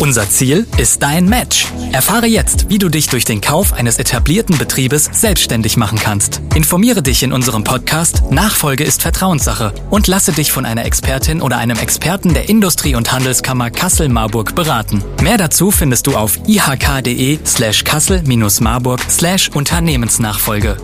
Unser Ziel ist dein Match. Erfahre jetzt, wie du dich durch den Kauf eines etablierten Betriebes selbstständig machen kannst. Informiere dich in unserem Podcast Nachfolge ist Vertrauenssache und lasse dich von einer Expertin oder einem Experten der Industrie- und Handelskammer Kassel-Marburg beraten. Mehr dazu findest du auf ihk.de slash kassel-marburg slash Unternehmensnachfolge.